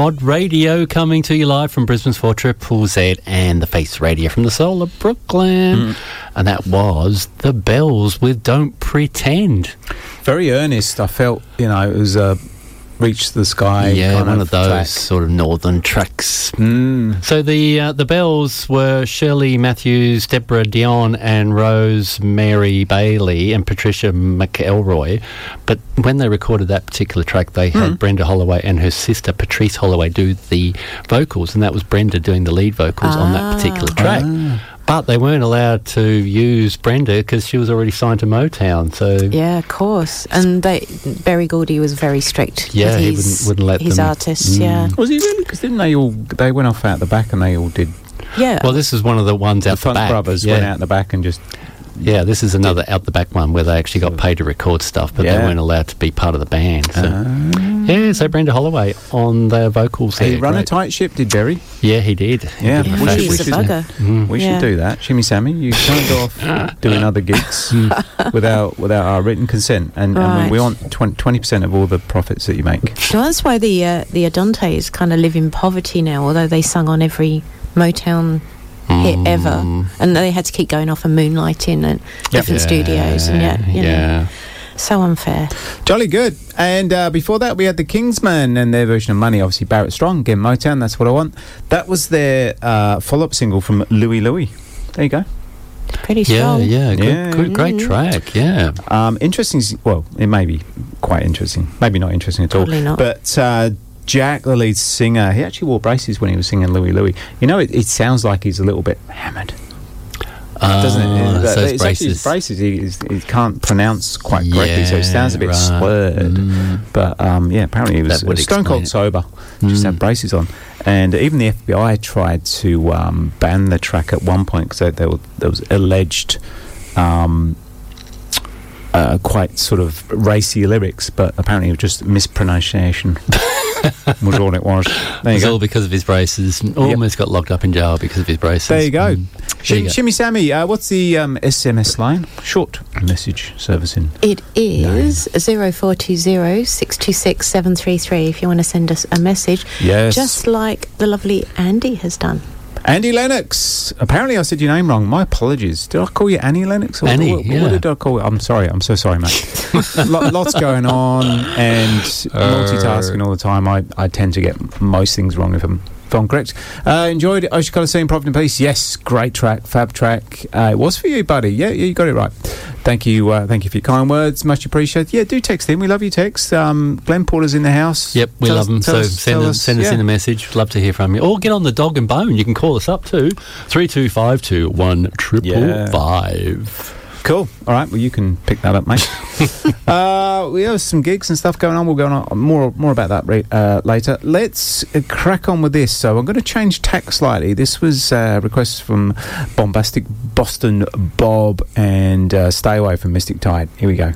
Mod Radio coming to you live from Brisbane's 4 Triple Z and the Face Radio from the soul of Brooklyn. Mm. And that was The Bells with Don't Pretend. Very earnest. I felt, you know, it was a reach the sky. yeah, one of, those track. sort of northern tracks. Mm. So the uh, the Bells were Shirley Matthews, Deborah Dion, and Rose Mary Bailey and Patricia McElroy. But when they recorded that particular track, they had Hmm. Brenda Holloway and her sister Patrice Holloway do the vocals, and that was Brenda doing the lead vocals on that particular track. But they weren't allowed to use Brenda because she was already signed to Motown. So Yeah, of course. And they, Berry Gordy was very strict. Yeah, with he wouldn't- wouldn't let his them- artists. Mm. Yeah, Was he really? Because didn't they all? They went off out the back and they all did. yeah. Well, this is one of the ones The out the Funk back. Brothers yeah. went out the back and just. Yeah, this is another out the back one where they actually got paid to record stuff, but they weren't allowed to be part of the band. So. Ah. yeah, so Brenda Holloway on the vocals there. He run a tight ship, did Berry? Yeah, he did. Yeah, He did we a should- we He's a should- bugger. Mm. We Yeah. should do that. Shimmy Sammy, you can't go off doing other gigs without without our written consent. And, and Right. we want twenty percent of all the profits that you make. So that's why the uh, the Andantes kind of live in poverty now, although they sung on every Motown hit ever, and they had to keep going off and moonlighting at different studios, and yet, you know, yeah. so unfair. Jolly good. And uh, before that, we had the Kingsmen and their version of Money. Obviously, Barrett Strong, again, Motown, that's what I want. That was their uh, follow up single from Louie Louie. There you go. Pretty Yeah, strong. yeah, good, Yeah, good, great Mm. track, yeah. Um, interesting, well, it may be quite interesting. Maybe not interesting at Probably all. not. But uh, Jack, the lead singer, he actually wore braces when he was singing Louie Louie. You know, it, it sounds like he's a little bit hammered. doesn't it? Ah, Uh, so it's it's actually his braces. braces. He, he can't pronounce quite correctly, so it sounds a bit Yeah, right. slurred. Mm. But um, yeah, apparently he was uh, stone cold it. sober. Just Mm. had braces on, and even the FBI tried to um, ban the track at one point because there, there was alleged. Um, uh, quite sort of racy lyrics, but apparently it was just mispronunciation was all it was. There you It's go. all because of his braces. Almost got locked up in jail because of his braces. There you go. Mm. There Shim, you go. Shimmy Sammy, uh, what's the um, SMS line? Short message servicing. It is 0420 626 733 if you want to send us a message. Yes. Just like the lovely Andy has done. Andy Lennox. Apparently, I said your name wrong. My apologies. Did I call you Annie Lennox? Or Annie, what, yeah. what did I call you? I'm sorry. I'm so sorry, mate. Lo- lots going on and uh, multitasking all the time. I, I tend to get most things wrong if I'm, if I'm correct. Uh, enjoyed Ocean Colour Scene, Profit in Peace. Yes, great track, fab track. Uh, it was for you, buddy. Yeah, yeah, you got it right. Thank you. Uh, thank you for your kind words. Much appreciated. Yeah, do text in. We love you. Text. Um, Glenn Porter's in the house. Yep, we Tell love us- them. So us- send, tell them, us- send us yeah. in a message. Love to hear from you. Or get on the dog and bone. You can call us up too. Three two five two one triple Yeah. five. Cool. All right. Well, you can pick that up, mate. uh, we have some gigs and stuff going on. We'll go on more more about that re- uh, later. Let's uh, crack on with this. So I'm going to change tack slightly. This was uh, request from bombastic Boston Bob and uh, stay away from Mystic Tide. Here we go.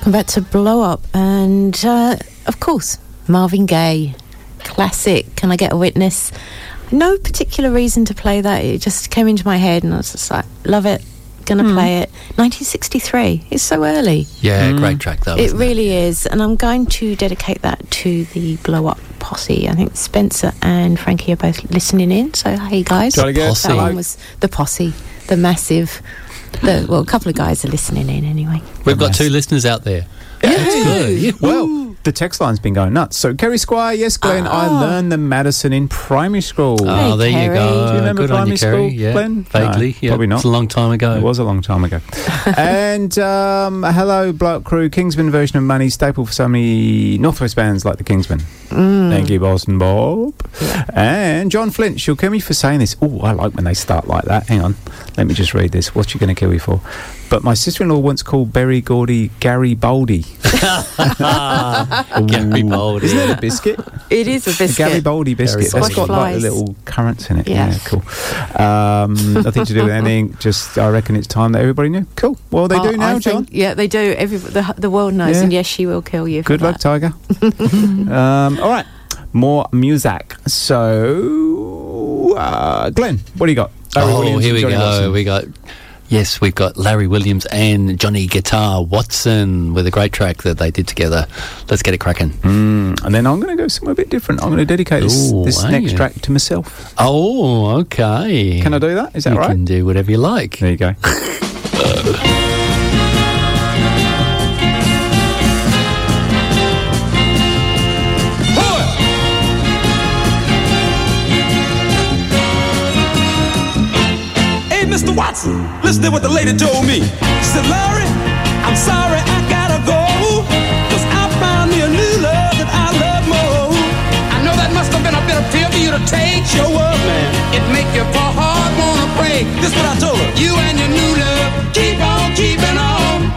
Welcome back to Blow Up. And uh, of course, Marvin Gaye, classic. Can I get a witness? No particular reason to play that. It just came into my head, and I was just like, love it. Gonna Hmm. play it. 1963. It's so early. Yeah, great track though. It isn't really is, and I'm going to dedicate that to the Blow Up posse. I think Spencer and Frankie are both listening in. So hey guys, Jolly good. that Posse. one was the posse, the massive. The, well, a couple of guys are listening in anyway. We've got two listeners out there. That's good. Yeah. Well, the text line's been going nuts. So, Kerry Squire, yes, Glenn, I learned the Madison in primary school. Oh, there you go. Do you remember Good primary you, Kerry. school, Yeah, Glenn? vaguely. No, yeah. Probably not. It's a long time ago. It was a long time ago. and um, hello, Block Crew. Kingsmen version of Money, staple for so many Northwest bands like the Kingsmen. Mm. Thank you, Boston Bob. And John Flint, she'll kill me for saying this. Oh, I like when they start like that. Hang on. Let me just read this. What's she going to kill me for? But my sister in law once called Berry Gordy Gary Boldy. Gary Boldy. Isn't that a biscuit? It is a A biscuit. Garibaldi biscuit. Squash That's got like flies. little currants in it. Yeah. Yeah, cool. Um, nothing to do with anything. Just I reckon it's time that everybody knew. Cool. Well, they Oh, do now, I John. think- yeah, they do. Every the, the world knows, Yeah. and yes, she will kill you. for Good luck, that. Tiger. um, all right. More music. So, uh, Glenn, what do you got? Larry oh, Williams here we go. Watson. We got. Yes, we've got Larry Williams and Johnny Guitar Watson with a great track that they did together. Let's get it cracking. Mm, and then I'm going to go somewhere a bit different. I'm going to dedicate this, Ooh, this next you? track to myself. Oh, okay. Can I do that? Is that you right? You can do whatever you like. There you go. Mr. Watson, listen to what the lady told me. She said, Larry, I'm sorry I gotta go. Cause I found me a new love that I love more. I know that must have been a bit of pill for you to take. Sure was, man. It make you for hard wanna pray. This what I told her. You and your new love keep on keeping on.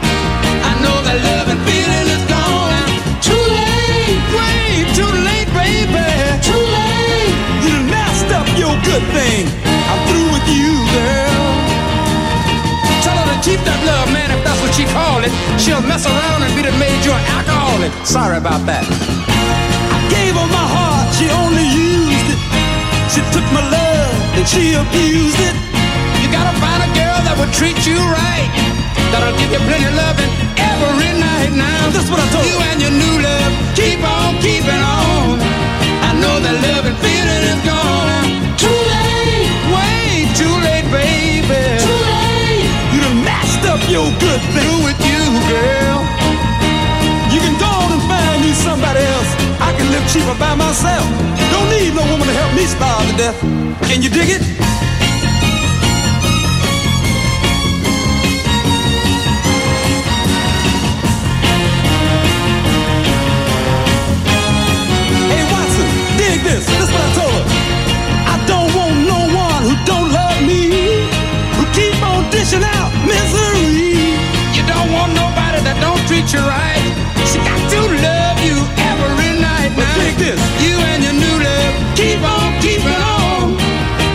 I know that love and feeling is gone. Too late, Way too late, baby. too late. You messed up your good thing. Keep that love, man, if that's what she call it. She'll mess around and be the major alcoholic. Sorry about that. I gave her my heart, she only used it. She took my love and she abused it. You gotta find a girl that will treat you right. That'll give you plenty of loving every night now. That's what I told You and your new love keep on keeping on. I know that love and feeling is gone. Your good thing with you, girl. You can go on and find me somebody else. I can live cheaper by myself. Don't need no woman to help me starve to death. Can you dig it? Treat you right. She got to love you every night. But dig this. You and your new love keep on keeping on.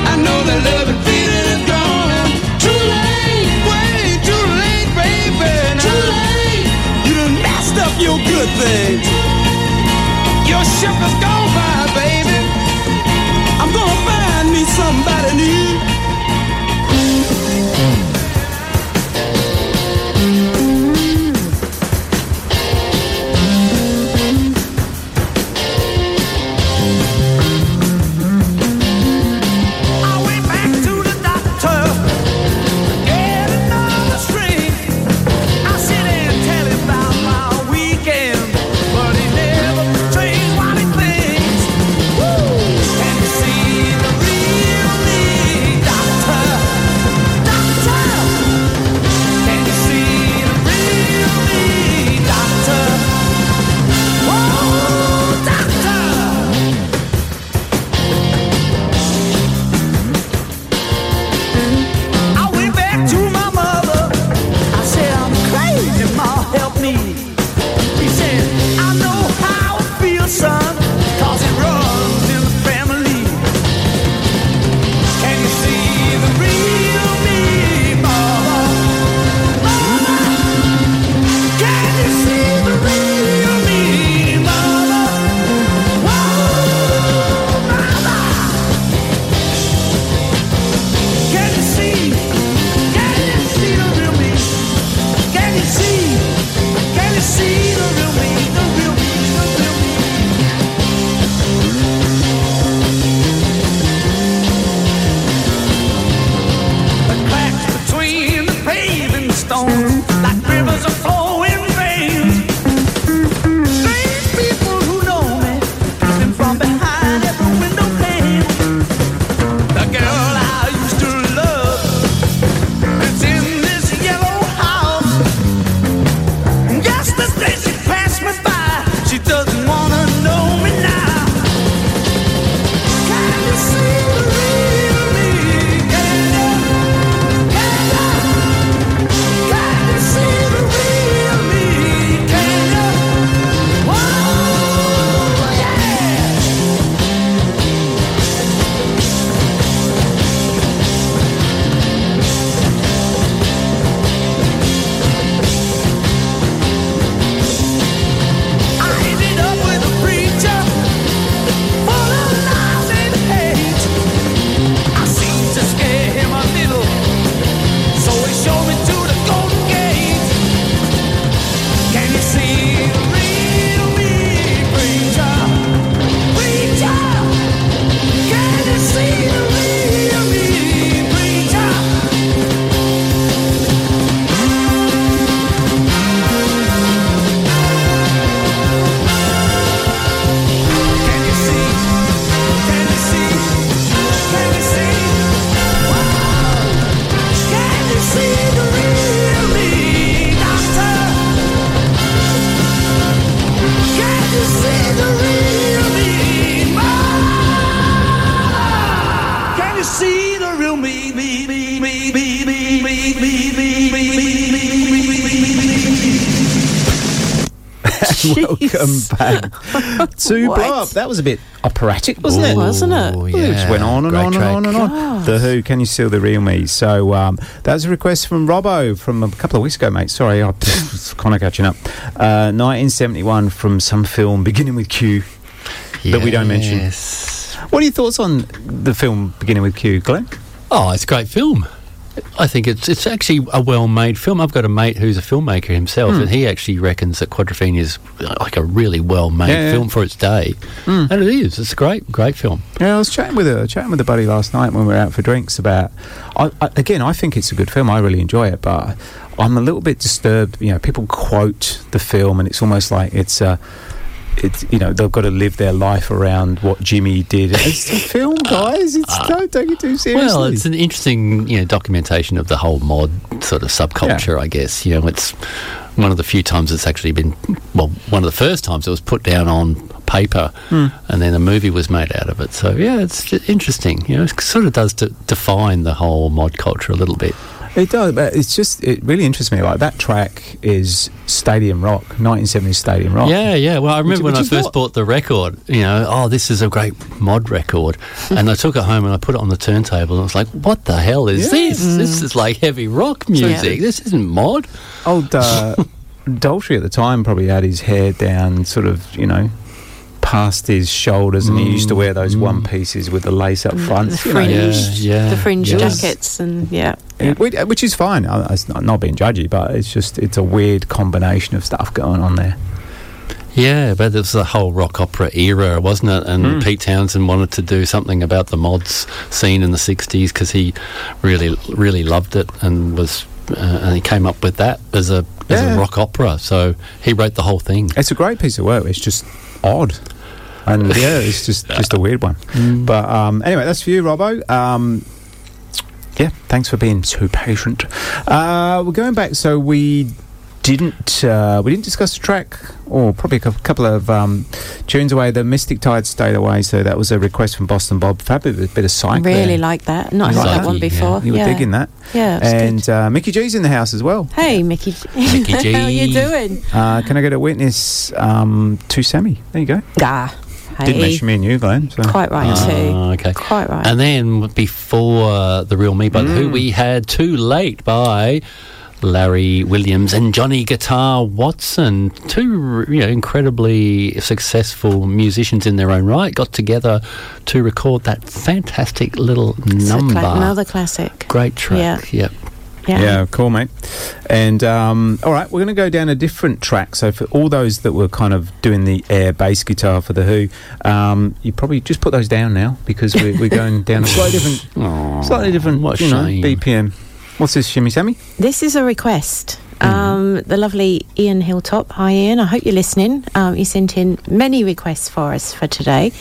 I know that love and feeling is gone. Too late, way too late, baby. Too late. You done messed up your good things. Your ship is gone by, baby. I'm gonna find me somebody new. Welcome back to What? Blow Up. That was a bit operatic, wasn't it? Wasn't it? It just went on and Great on track. and on and on. God. The Who, Can You Seal the Real Me? So um, that was a request from Robbo from a couple of weeks ago, mate. Sorry, I'm kind of catching up. Uh, 1971 from some film beginning with Q that we don't mention. What are your thoughts on the film beginning with Q, Glenn? Oh, it's a great film. I think it's it's actually a well-made film. I've got a mate who's a filmmaker himself, Hmm. and he actually reckons that Quadrophenia is uh, like a really well-made Yeah, yeah. film for its day, Hmm. and it is. It's a great, great film. Yeah, I was chatting with a chatting with a buddy last night when we were out for drinks about. I, I, again, I think it's a good film. I really enjoy it, but I'm a little bit disturbed. You know, people quote the film, and it's almost like it's a. It's you know they've got to live their life around what Jimmy did. It's a film, guys. It's don't take it too seriously. Well, it's an interesting, you know, documentation of the whole mod sort of subculture. I guess you know it's one of the few times it's actually been well, one of the first times it was put down on paper, Hmm. and then a movie was made out of it. So yeah, it's interesting. You know, it sort of does define the whole mod culture a little bit. It does, but it's just it really interests me. Like that track is Stadium Rock, 1970s Stadium Rock. Yeah, yeah. Well, I remember Which- when I which is first what- bought the record, you know, oh, this is a great mod record. and I took it home and I put it on the turntable and I was like, what the hell is Yeah. this? This is like heavy rock music. This isn't mod. Old uh, Daltrey at the time probably had his hair down, sort of, you know, past his shoulders, and he used to wear those one pieces with the lace up front. the you know. fringe, yeah, the fringe yeah. jackets, and yeah. It- which, which is fine. I- It's not, not being judgy, but it's just it's a weird combination of stuff going on there. Yeah, but it was the whole rock opera era, wasn't it? And Mm. Pete Townshend wanted to do something about the mods scene in the 60s because he really, really loved it and was. Uh, and he came up with that as a as Yeah. a rock opera. So he wrote the whole thing. It's a great piece of work. It's just odd. And yeah, it's just just a weird one. Mm. But um, anyway, that's for you, Robbo. Um, yeah, thanks for being so patient. Uh, we're going back, so we didn't uh, we didn't discuss the track, or probably a couple of um, tunes away. The Mystic Tide stayed away, so that was a request from Boston Bob. Fabulous bit of psych. really there. like that. Not heard like that that? one before. You were yeah. digging that. Yeah, it's and uh, Mickey G's in the house as well. Hey, Mickey. Mickey G. How you doing? Uh, can I get a witness um, to Sammy? There you go. Ah, Didn't mention me and you, Glenn. So. Quite right too. Ah, okay. Quite right. And then before uh, The Real Me but The Who, we had Too Late by Larry Williams and Johnny Guitar Watson. Two you know, incredibly successful musicians in their own right got together to record that fantastic little It's number. cla- another classic. Great track. Yeah. Yep. Yeah. Yeah, cool, mate. And um, all right, we're going to go down a different track. So for all those that were kind of doing the air bass guitar for the Who, um, you probably just put those down now because we're, we're going down a slightly different, slightly different, what you know. BPM. What's this, Shimmy Sammy? This is a request. Mm-hmm. Um, the lovely Ian Hilltop. Hi, Ian. I hope you're listening. Um, he sent in many requests for us for today.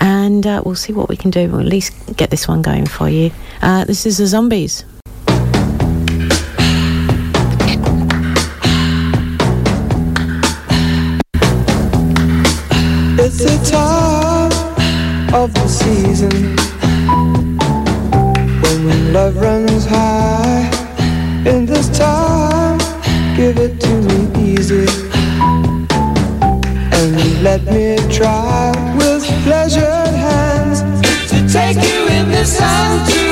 And uh, we'll see what we can do. We'll at least get this one going for you. Uh, this is the Zombies. It's the time of the season when love runs high. In this time, give it to me easy and let me try with pleasured hands to take you in the sun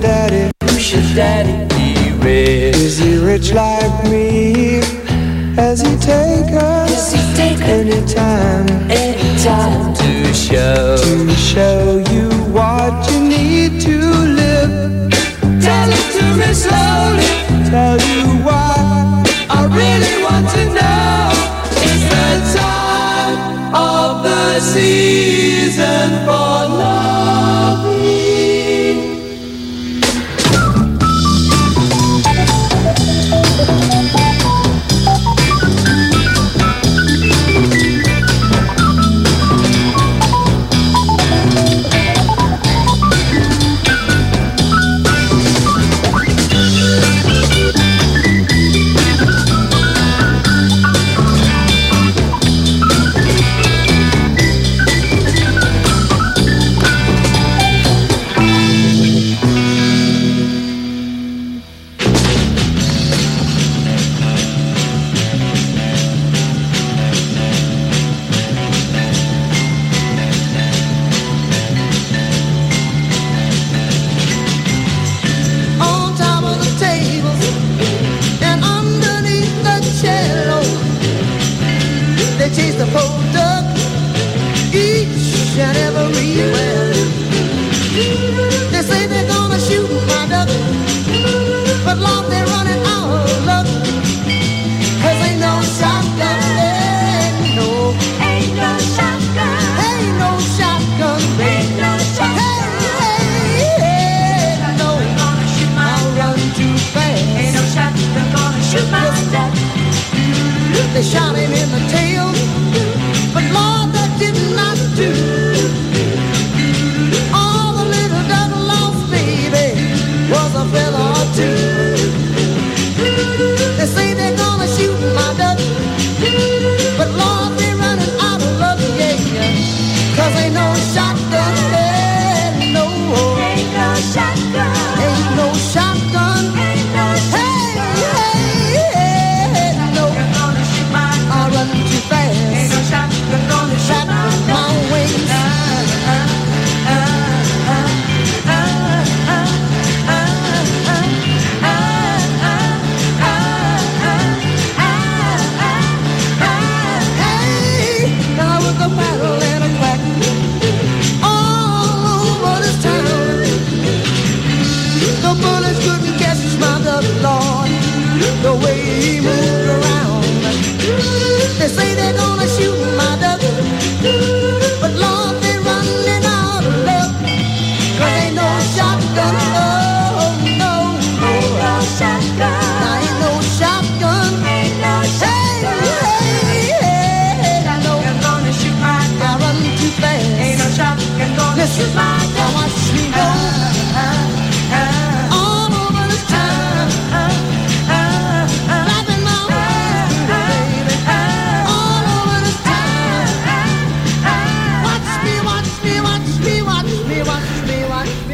your daddy? Who's your daddy? He rich. Is he rich like me? Has he take us? Does he take anytime? Anytime to show to show you what you need to live. Tell it to me slowly. Tell you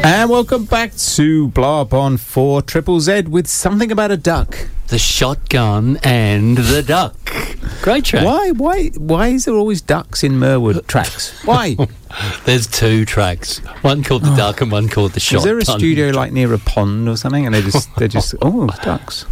And welcome back to Blow Up on 4 Triple Z with something about a duck. The shotgun and the duck. Great track. Why? Why? Why is there always ducks in Mirwood tracks? Why? There's two tracks. One called the oh. duck and one called the shotgun. Is there a studio like near a pond or something? And they just they're just oh ducks.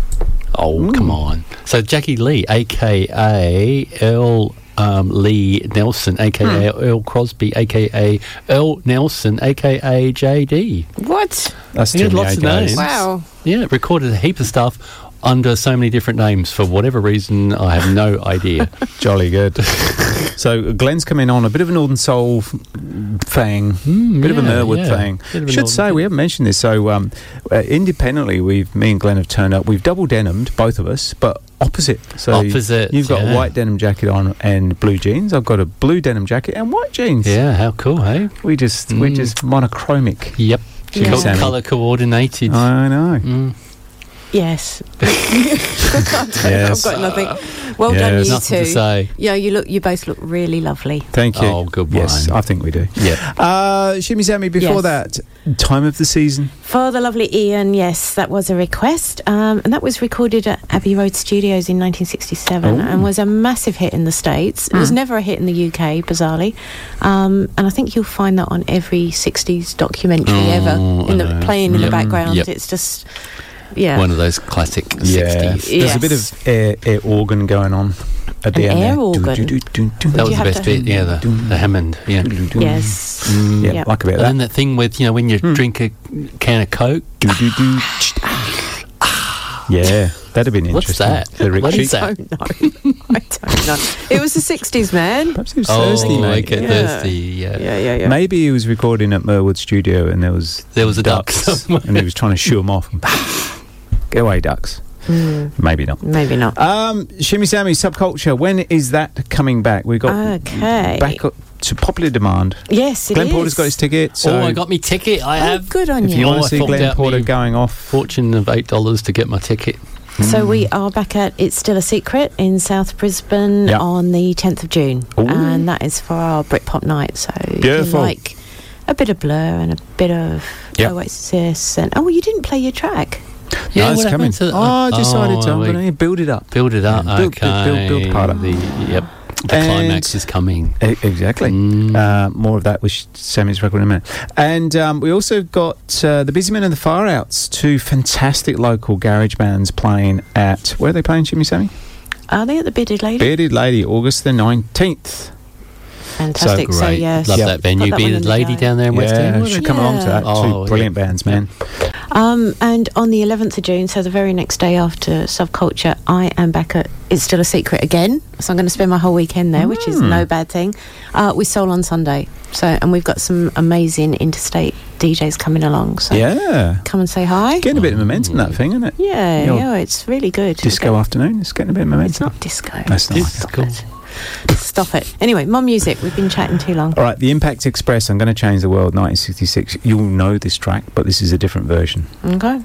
Oh, come on. So Jackie Lee, aka Earl um, Lee Nelson, aka Hmm. Earl Crosby, aka Earl Nelson, aka JD. What? That's He had lots of AKs. names. Wow. Yeah, recorded a heap of stuff under so many different names for whatever reason. I have no idea. Jolly good. so Glenn's coming on a bit of a Northern Soul thing, bit of a yeah, Mirwood yeah. thing. Bit of a Should Northern- say we haven't mentioned this. So um, uh, independently, we've me and Glenn have turned up. We've double denimed both of us, but opposite. So Opposite, You've got yeah. a white denim jacket on and blue jeans. I've got a blue denim jacket and white jeans. Yeah, how cool, hey? We just we're just monochromic. Yep. Colour coordinated. I know. Mm. Yes. yes. I've got nothing. Well done, you Nothing two. to say. Yeah, you look. You both look really lovely. Thank you. Oh, good Yes, one. I think we do. Yeah. Uh, Shimmy Sammy, before Yes. that, time of the season. For the lovely Ian, yes, that was a request, um, and that was recorded at Abbey Road Studios in 1967, Oh. and was a massive hit in the states. It was Hmm. never a hit in the UK, bizarrely, um, and I think you'll find that on every 60s documentary Oh, ever, in the know. playing in Yep. the background. Yep. It's just, yeah, One of those classic Yeah, 60s. there's a bit of air, air organ going on at the An end. air there. organ? Do, do, do, do, That was the best bit, yeah, the, the Hammond, yeah. do. yes, Mm, yeah, Yep. like a bit of And then that. that thing with, you know, when you drink a can of Coke, Do, do, do. Yeah, that'd have been What's interesting. that? The Rick What Cheek. is that? I don't know. I don't know. It was the 60s, man. Perhaps he was oh, thirsty, mate. okay, Yeah. thirsty, yeah. Yeah, yeah, yeah. Maybe he was recording at Mirwood Studio and there was There was a duck somewhere. and he was trying to shoo him off. Get away, ducks. Maybe not. Maybe not. Um, Shimmy Sammy Subculture. When is that coming back? We got Okay. back up to popular demand. Yes, it Glenn is. Porter's got his ticket. So oh, I got me ticket. I Oh, have. good on if you. you want Oh, to see forked Glenn Porter going off, Fortune of eight dollars to get my ticket. So we are back at It's Still a Secret in South Brisbane Yeah. on the 10th of June. Ooh. And that is for our Britpop night. So if you Beautiful. like a bit of Blur and a bit of Yep. Oasis. And, oh, you didn't play your track. No, it's what coming. happened to- oh, I decided to. Oh, I'm we- going to build it up. Build it up. Yeah, build- okay. build- build- build part up. The, yep. The And- climax is coming. E- Exactly. Mm. Uh, more of that with Sammy's record in a minute. And um, we also got uh, the Busy Men and the Far Outs, two fantastic local garage bands playing at. Where are they playing, Jimmy Sammy? Are they at the Bearded Lady? Bearded Lady, August the 19th. Fantastic. So, Great. yes. Love Yeah. that venue. Put that one Bearded the Lady diary. down there in West yeah, End. should come along to that. Oh, two yeah. brilliant bands, man. Um, and on the 11th of June, so the very next day after Subculture, I am back at It's Still a Secret again. So I'm going to spend my whole weekend there, which is Mm. no bad thing. Uh, with Soul on Sunday. So, and we've got some amazing interstate DJs coming along. So Yeah. come and say hi. Getting a bit of momentum, that thing, isn't it? Yeah, The old yeah, it's really good. Disco afternoon. It's getting a bit of momentum. It's not disco. That's not. Stop it. Stop it. Anyway, more music. We've been chatting too long. All right, the Impact Express. I'm going to change the world. 1966. You'll know this track, but this is a different version. Okay.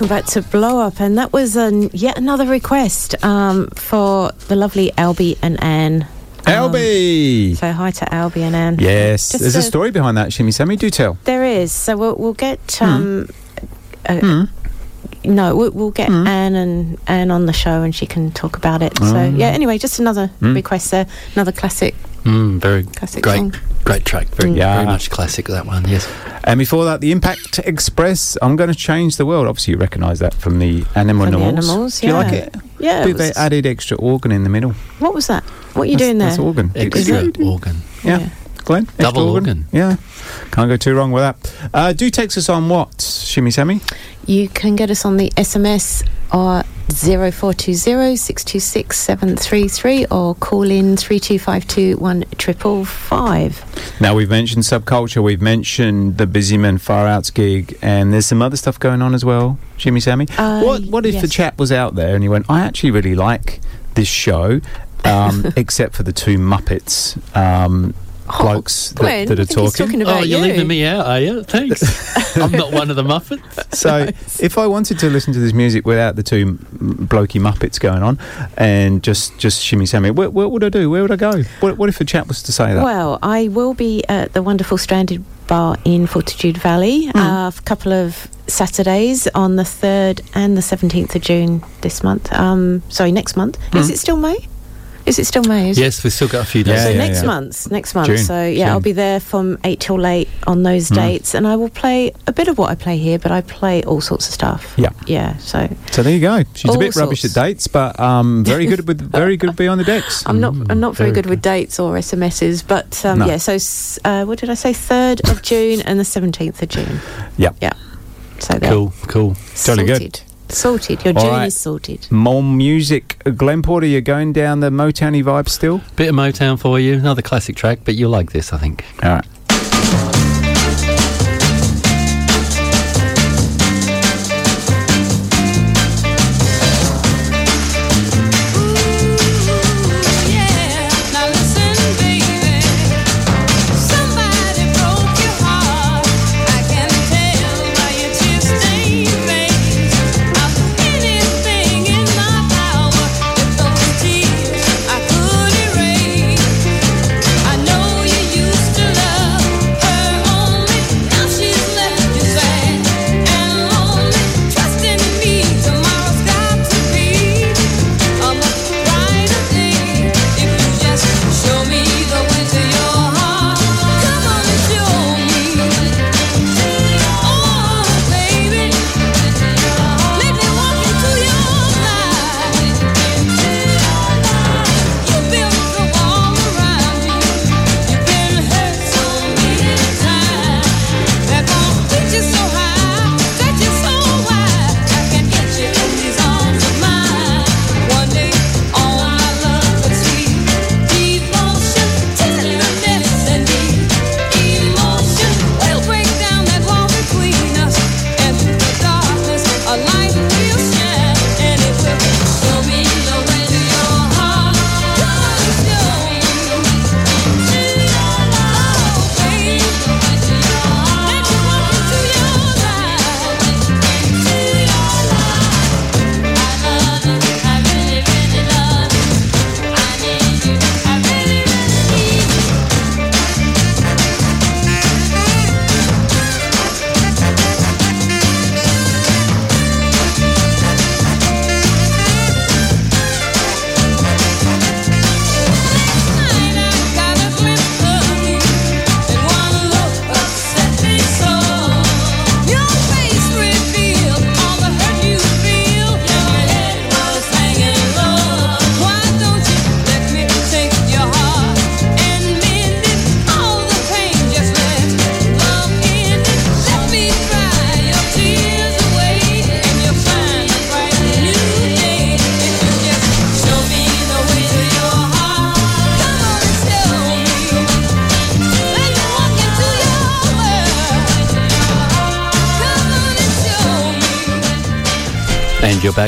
Welcome back to Blow Up. And that was um, yet another request um, for the lovely Albie and Anne. Um, Albie! So hi to Albie and Anne. Yes, Just there's a a- story behind that, Shimmy Sammy. Do tell. There is. So we'll, we'll get. Hmm. Um, uh, No, we'll, we'll get Hmm. Anne and Anne on the show, and she can talk about it. So Oh. yeah. Anyway, just another Mm. request there. Another classic. Mm, very Classic great, song. Great track. Very, Mm. very much classic that one. Yes. And before that, the Impact Express. I'm going to change the world. Obviously, you recognise that from the Animal From the Animals. Animals, Do you like it? Yeah, it they added extra organ in the middle. What was that? What are you That's- doing there? That's organ. Extra organ. Yeah. Yeah. Glenn? Double organ. Yeah. Can't go too wrong with that. Uh, do text us on what, Shimmy Sammy? You can get us on the SMS or 0420 626 733 or call in 3252 1555. Now, we've mentioned subculture, we've mentioned the Busy Men Far Outs gig, and there's some other stuff going on as well, Jimmy Sammy. Uh, what what if the chap was out there and he went, I actually really like this show, um, except for the two Muppets um, blokes that, Oh, Glenn, that I are talking? talking about oh, you're you. leaving me out, are you? Thanks. I'm not one of the Muppets. So, if I wanted to listen to this music without the two blokey Muppets going on, and just just shimmy sammy, what, what would I do? Where would I go? What, what if a chap was to say that? Well, I will be at the wonderful Stranded Bar in Fortitude Valley Hmm. uh, a couple of Saturdays on the 3rd and the 17th of June this month. Um, sorry, next month. Is Hmm. it still May? Is it still May? Yes, we've still got a few days. Yeah, so yeah, next yeah. month, next month. June, so yeah, June. I'll be there from eight till late on those Mm. dates, and I will play a bit of what I play here, but I play all sorts of stuff. Yeah. yeah. So So there you go. She's a All bit rubbish at dates, but um, very good with very good beyond the decks. I'm not I'm not very very good with dates or SMSs, but um, No. yeah. So uh, what did I say? Third of June and the seventeenth of June. Yeah. Yeah. So there. Cool, cool. Totally good. Sorted. Sorted. Your All June right. is sorted. More music. Glenn Porter, you're going down the Motowny vibe still? Bit of Motown for you. Another classic track, but you'll like this, I think. All right.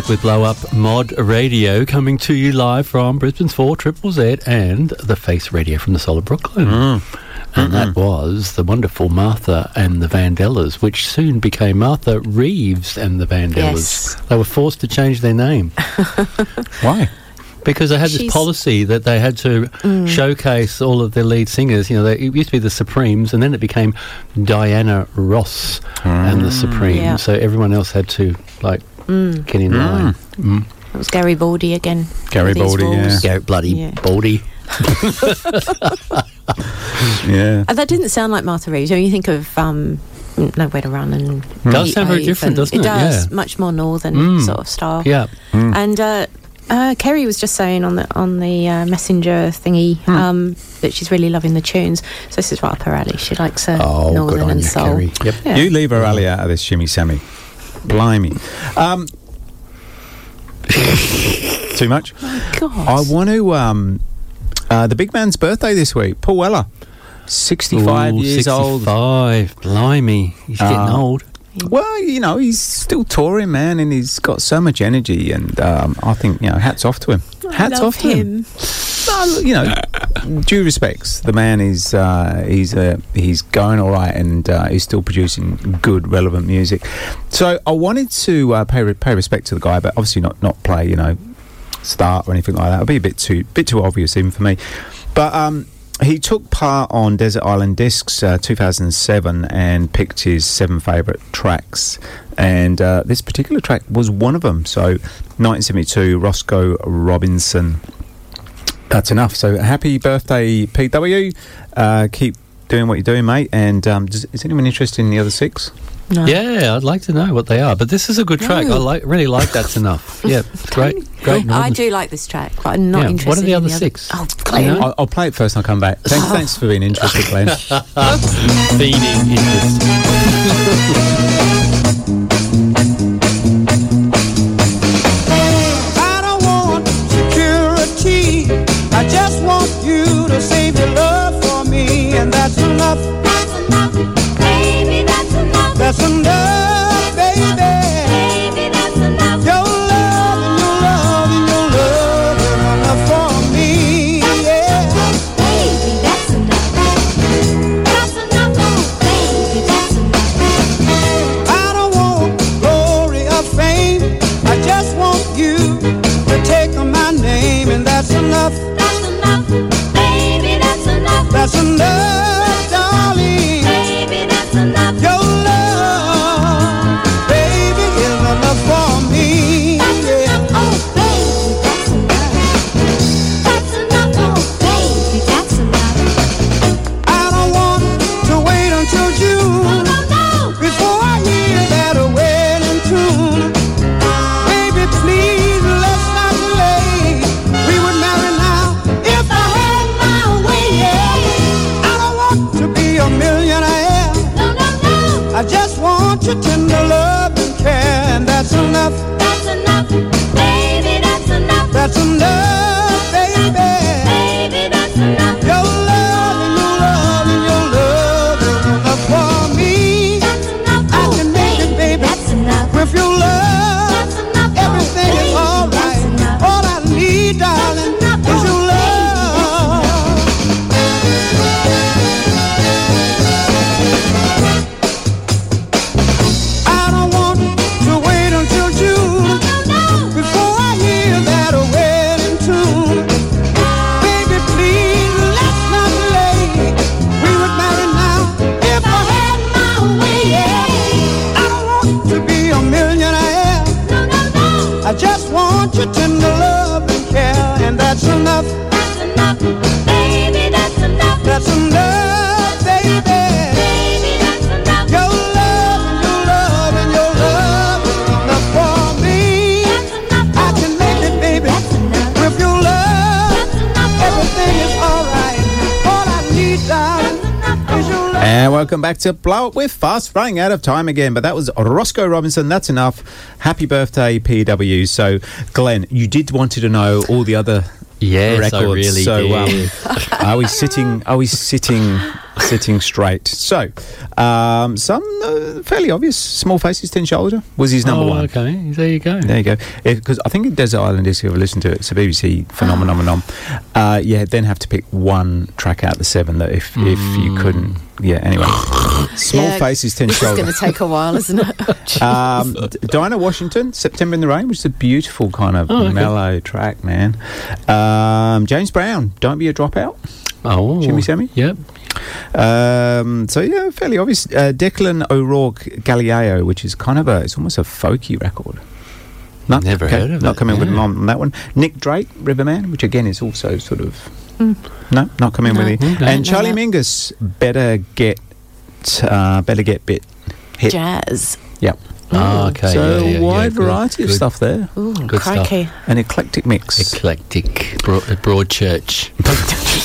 Back with Blow Up Mod Radio, coming to you live from Brisbane's 4 Triple Z and the Face Radio from the Soul of Brooklyn. and that was the wonderful Martha and the Vandellas, which soon became Martha Reeves and the Vandellas. Yes. They were forced to change their name. Why? Because they had this policy that they had to Mm. showcase all of their lead singers. You know, they, it used to be the Supremes, and then it became Diana Ross and the Supremes. Yeah. So everyone else had to like Mm. get in line. Mm. It was Gary Baldy again. Gary with Baldy, yeah. rules. Go bloody Yeah. baldy. Yeah. And that didn't sound like Martha Reeves. When you think of um, Nowhere to Run and Does sound very different, doesn't it? It does Yeah. much more northern Mm. sort of style. Yeah. Mm. And uh, uh, Kerry was just saying on the on the uh, messenger thingy Hmm. um, that she's really loving the tunes. So this is right up her alley. She likes uh, Oh, northern and soul. Yep. Yeah. You leave her alley out of this shimmy sammy. Blimey. Um, too much? God. I want to. Um, uh, the big man's birthday this week. Paul Weller. 65 Ooh, years old. 65. Blimey. He's getting Uh, old. Well, you know, he's still touring, man, and he's got so much energy. And um, I think, you know, hats off to him. Hats off to him. No, you know, due respects, the man is uh, he's uh, he's going all right, and uh, he's still producing good, relevant music. So I wanted to uh, pay re- pay respect to the guy, but obviously not not play, you know, start or anything like that. It'd be a bit too bit too obvious even for me. But um, he took part on Desert Island Discs uh, 2007 and picked his seven favourite tracks. And uh, this particular track was one of them. So 1972, Roscoe Robinson. That's enough. So happy birthday, PW. Uh, keep doing what you're doing, mate. And um, does, is anyone interested in the other six? No. Yeah, I'd like to know what they are. But this is a good track. I like really like that's enough. Yeah, it's great. Great. I do like this track, but I'm not Yeah, interested. what are the in other the six? Oh, Glenn. I'll, I'll play it first and I'll come back. Thanks, thanks for being interested, Glenn. Feeding interest. That's welcome back to Blow Up with Fast. Running out of time again, but that was Roscoe Robinson. That's enough. Happy birthday, PW. So, Glenn, you did wanted to know all the other Yes, I records. really so, did. Um, are we sitting? Are we sitting sitting straight. So, um, some uh, fairly obvious. Small faces, Tin Soldier was his number Oh, one. okay. There you go. There you go. Because I think Desert Island Disc, if you ever listen to it, it's a BBC phenomenon. uh, yeah, then have to pick one track out of the seven that if if you couldn't. Yeah. Anyway, small Yeah, faces, thin This is shoulder. going to take a while, isn't it? Um, Dinah Washington, September in the Rain, which is a beautiful kind of Oh, okay. mellow track, man. Um, James Brown, Don't Be a Dropout. Oh, Jimmy Sammy? Yep. Um, so yeah, fairly obvious. Uh, Declan O'Rourke Galileo, which is kind of a, it's almost a folky record. No, Never okay, heard of Not it, coming with yeah. on, on that one. Nick Drake, Riverman, which again is also sort of Mm. no, not coming No. with it. Okay. And No, Charlie no. Mingus, better get, uh, better get bit hit. Jazz. Yep. Oh, okay. So yeah, yeah, yeah, wide good, variety of good. stuff there. Ooh, Good stuff. crikey. An eclectic mix. Eclectic. Broad, broad church.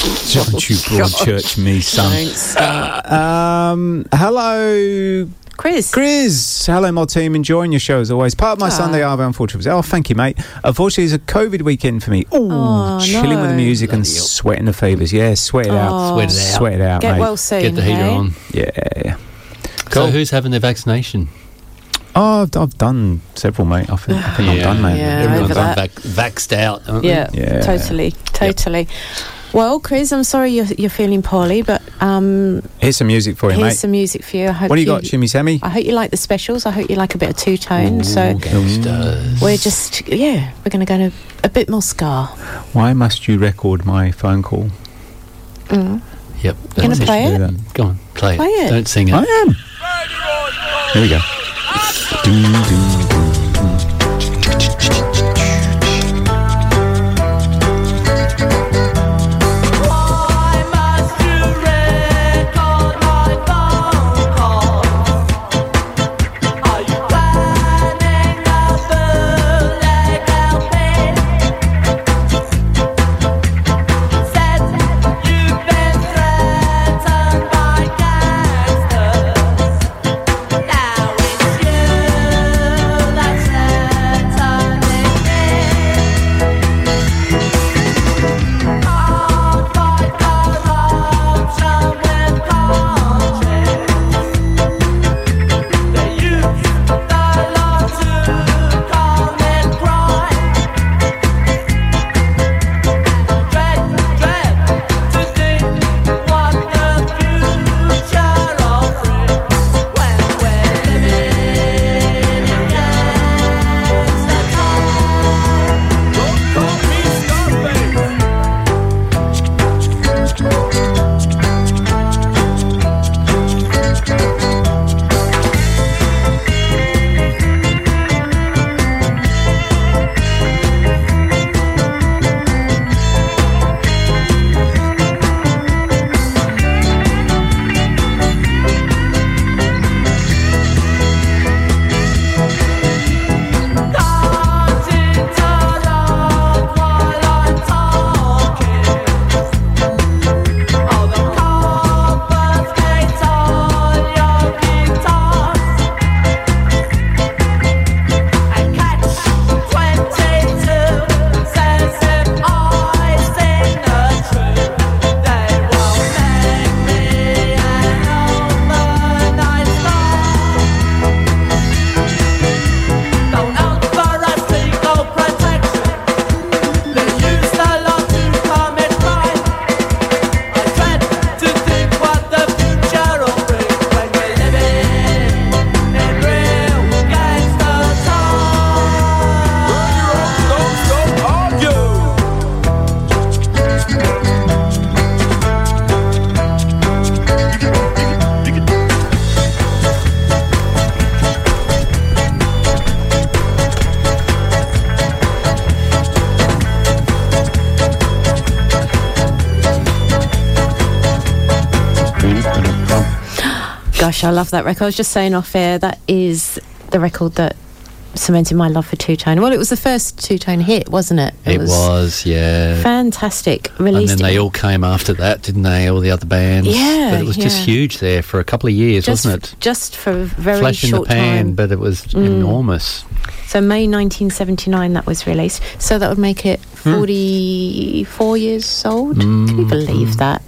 Don't you broadchurch me, son. Don't start. Um, hello, Chris. Chris. Hello, my team. Enjoying your show as always. Part of my Ah. Sunday Arvo, unfortunately. Oh, thank you, mate. Unfortunately, it's a COVID weekend for me. Ooh, Oh, chilling with the no. music and sweating the fevers. Yeah, sweat it out. Oh. Sweat it out. Sweat it out, Get mate. well soon. Get the heater hey? on. Yeah. So who's having their vaccination? Oh, I've, I've done several, mate. I think, I think I'm done, mate. Yeah, Everyone's over that. vac- vaxxed out. aren't they? Yeah, Yeah. totally, totally. Well, Chris, I'm sorry you're, you're feeling poorly, but um, Here's some music for you, here's mate. some music for you. I hope what do you got, Shimmy Sammy? I hope you like the specials. I hope you like a bit of two tone. So Gangsters. we're just, yeah, we're going to go to a bit more ska. Why must you record my phone call? Mm. Yep. Gonna that's play it? that. Go on, play, Play it. Don't sing it. I am. Here we go. Doom, doom, doom. Gosh, I love that record. I was just saying off air, that is the record that cemented my love for two tone. Well, it was the first two tone hit, wasn't it? It was, yeah. fantastic. Released and then they all came after that, didn't they? All the other bands. Yeah, But it was just huge there for a couple of years, just, wasn't it? Just for a very Flash in the short pan, time. but it was Mm. enormous. So May 1979 that was released. So that would make it Hmm. 44 years old. Can you Mm, believe mm. that?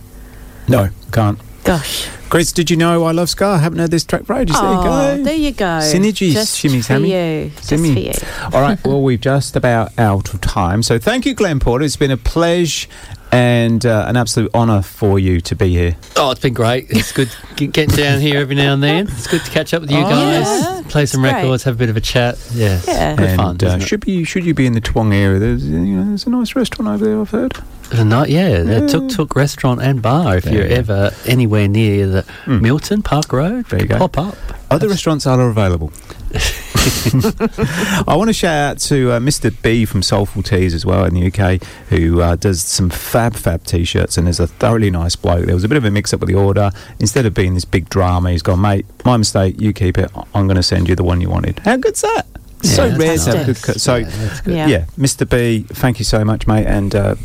No, can't. Gosh. Chris, did you know I love Ska? I haven't heard this track for ages. there you Oh, go. there you go. Synergies, Just shimmy, sammy. you. Just for you. All right, well, we've just about out of time. So thank you, Glenn Porter. It's been a pleasure and uh, an absolute honour for you to be here. Oh, it's been great. It's good getting down here every now and then. It's good to catch up with you Oh, guys, yeah. play some It's great. records, have a bit of a chat. Yeah, Yeah. good and fun. uh, should be should you be in the Toowong area? There's you know there's a nice restaurant over there. I've heard. Not yeah, the Tuk Tuk restaurant and bar. If There you're you ever anywhere near the Milton Park Road, There you go. pop up. Other restaurants are available. I want to shout out to uh, Mr. B from Soulful Teas as well in the UK, who uh, does some fab, fab t-shirts and is a thoroughly nice bloke. There was a bit of a mix-up with the order. Instead of being this big drama, he's gone, mate, my mistake. You keep it. I'm going to send you the one you wanted. How good's that? It's so Yeah, rare to have good. Co- so, Yeah, good. yeah. Yeah. Mr. B, thank you so much, mate, and uh,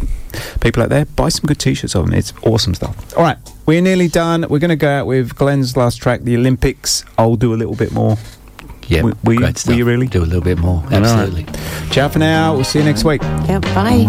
people out there, buy some good t-shirts of him. It's awesome stuff. All right, we're nearly done. We're going to go out with Glenn's last track, the Olympics. I'll do a little bit more. Yeah, Were- were you- stuff. were you really? Do a little bit more. All right. Absolutely. Ciao for now. We'll see you next week. Yeah, bye.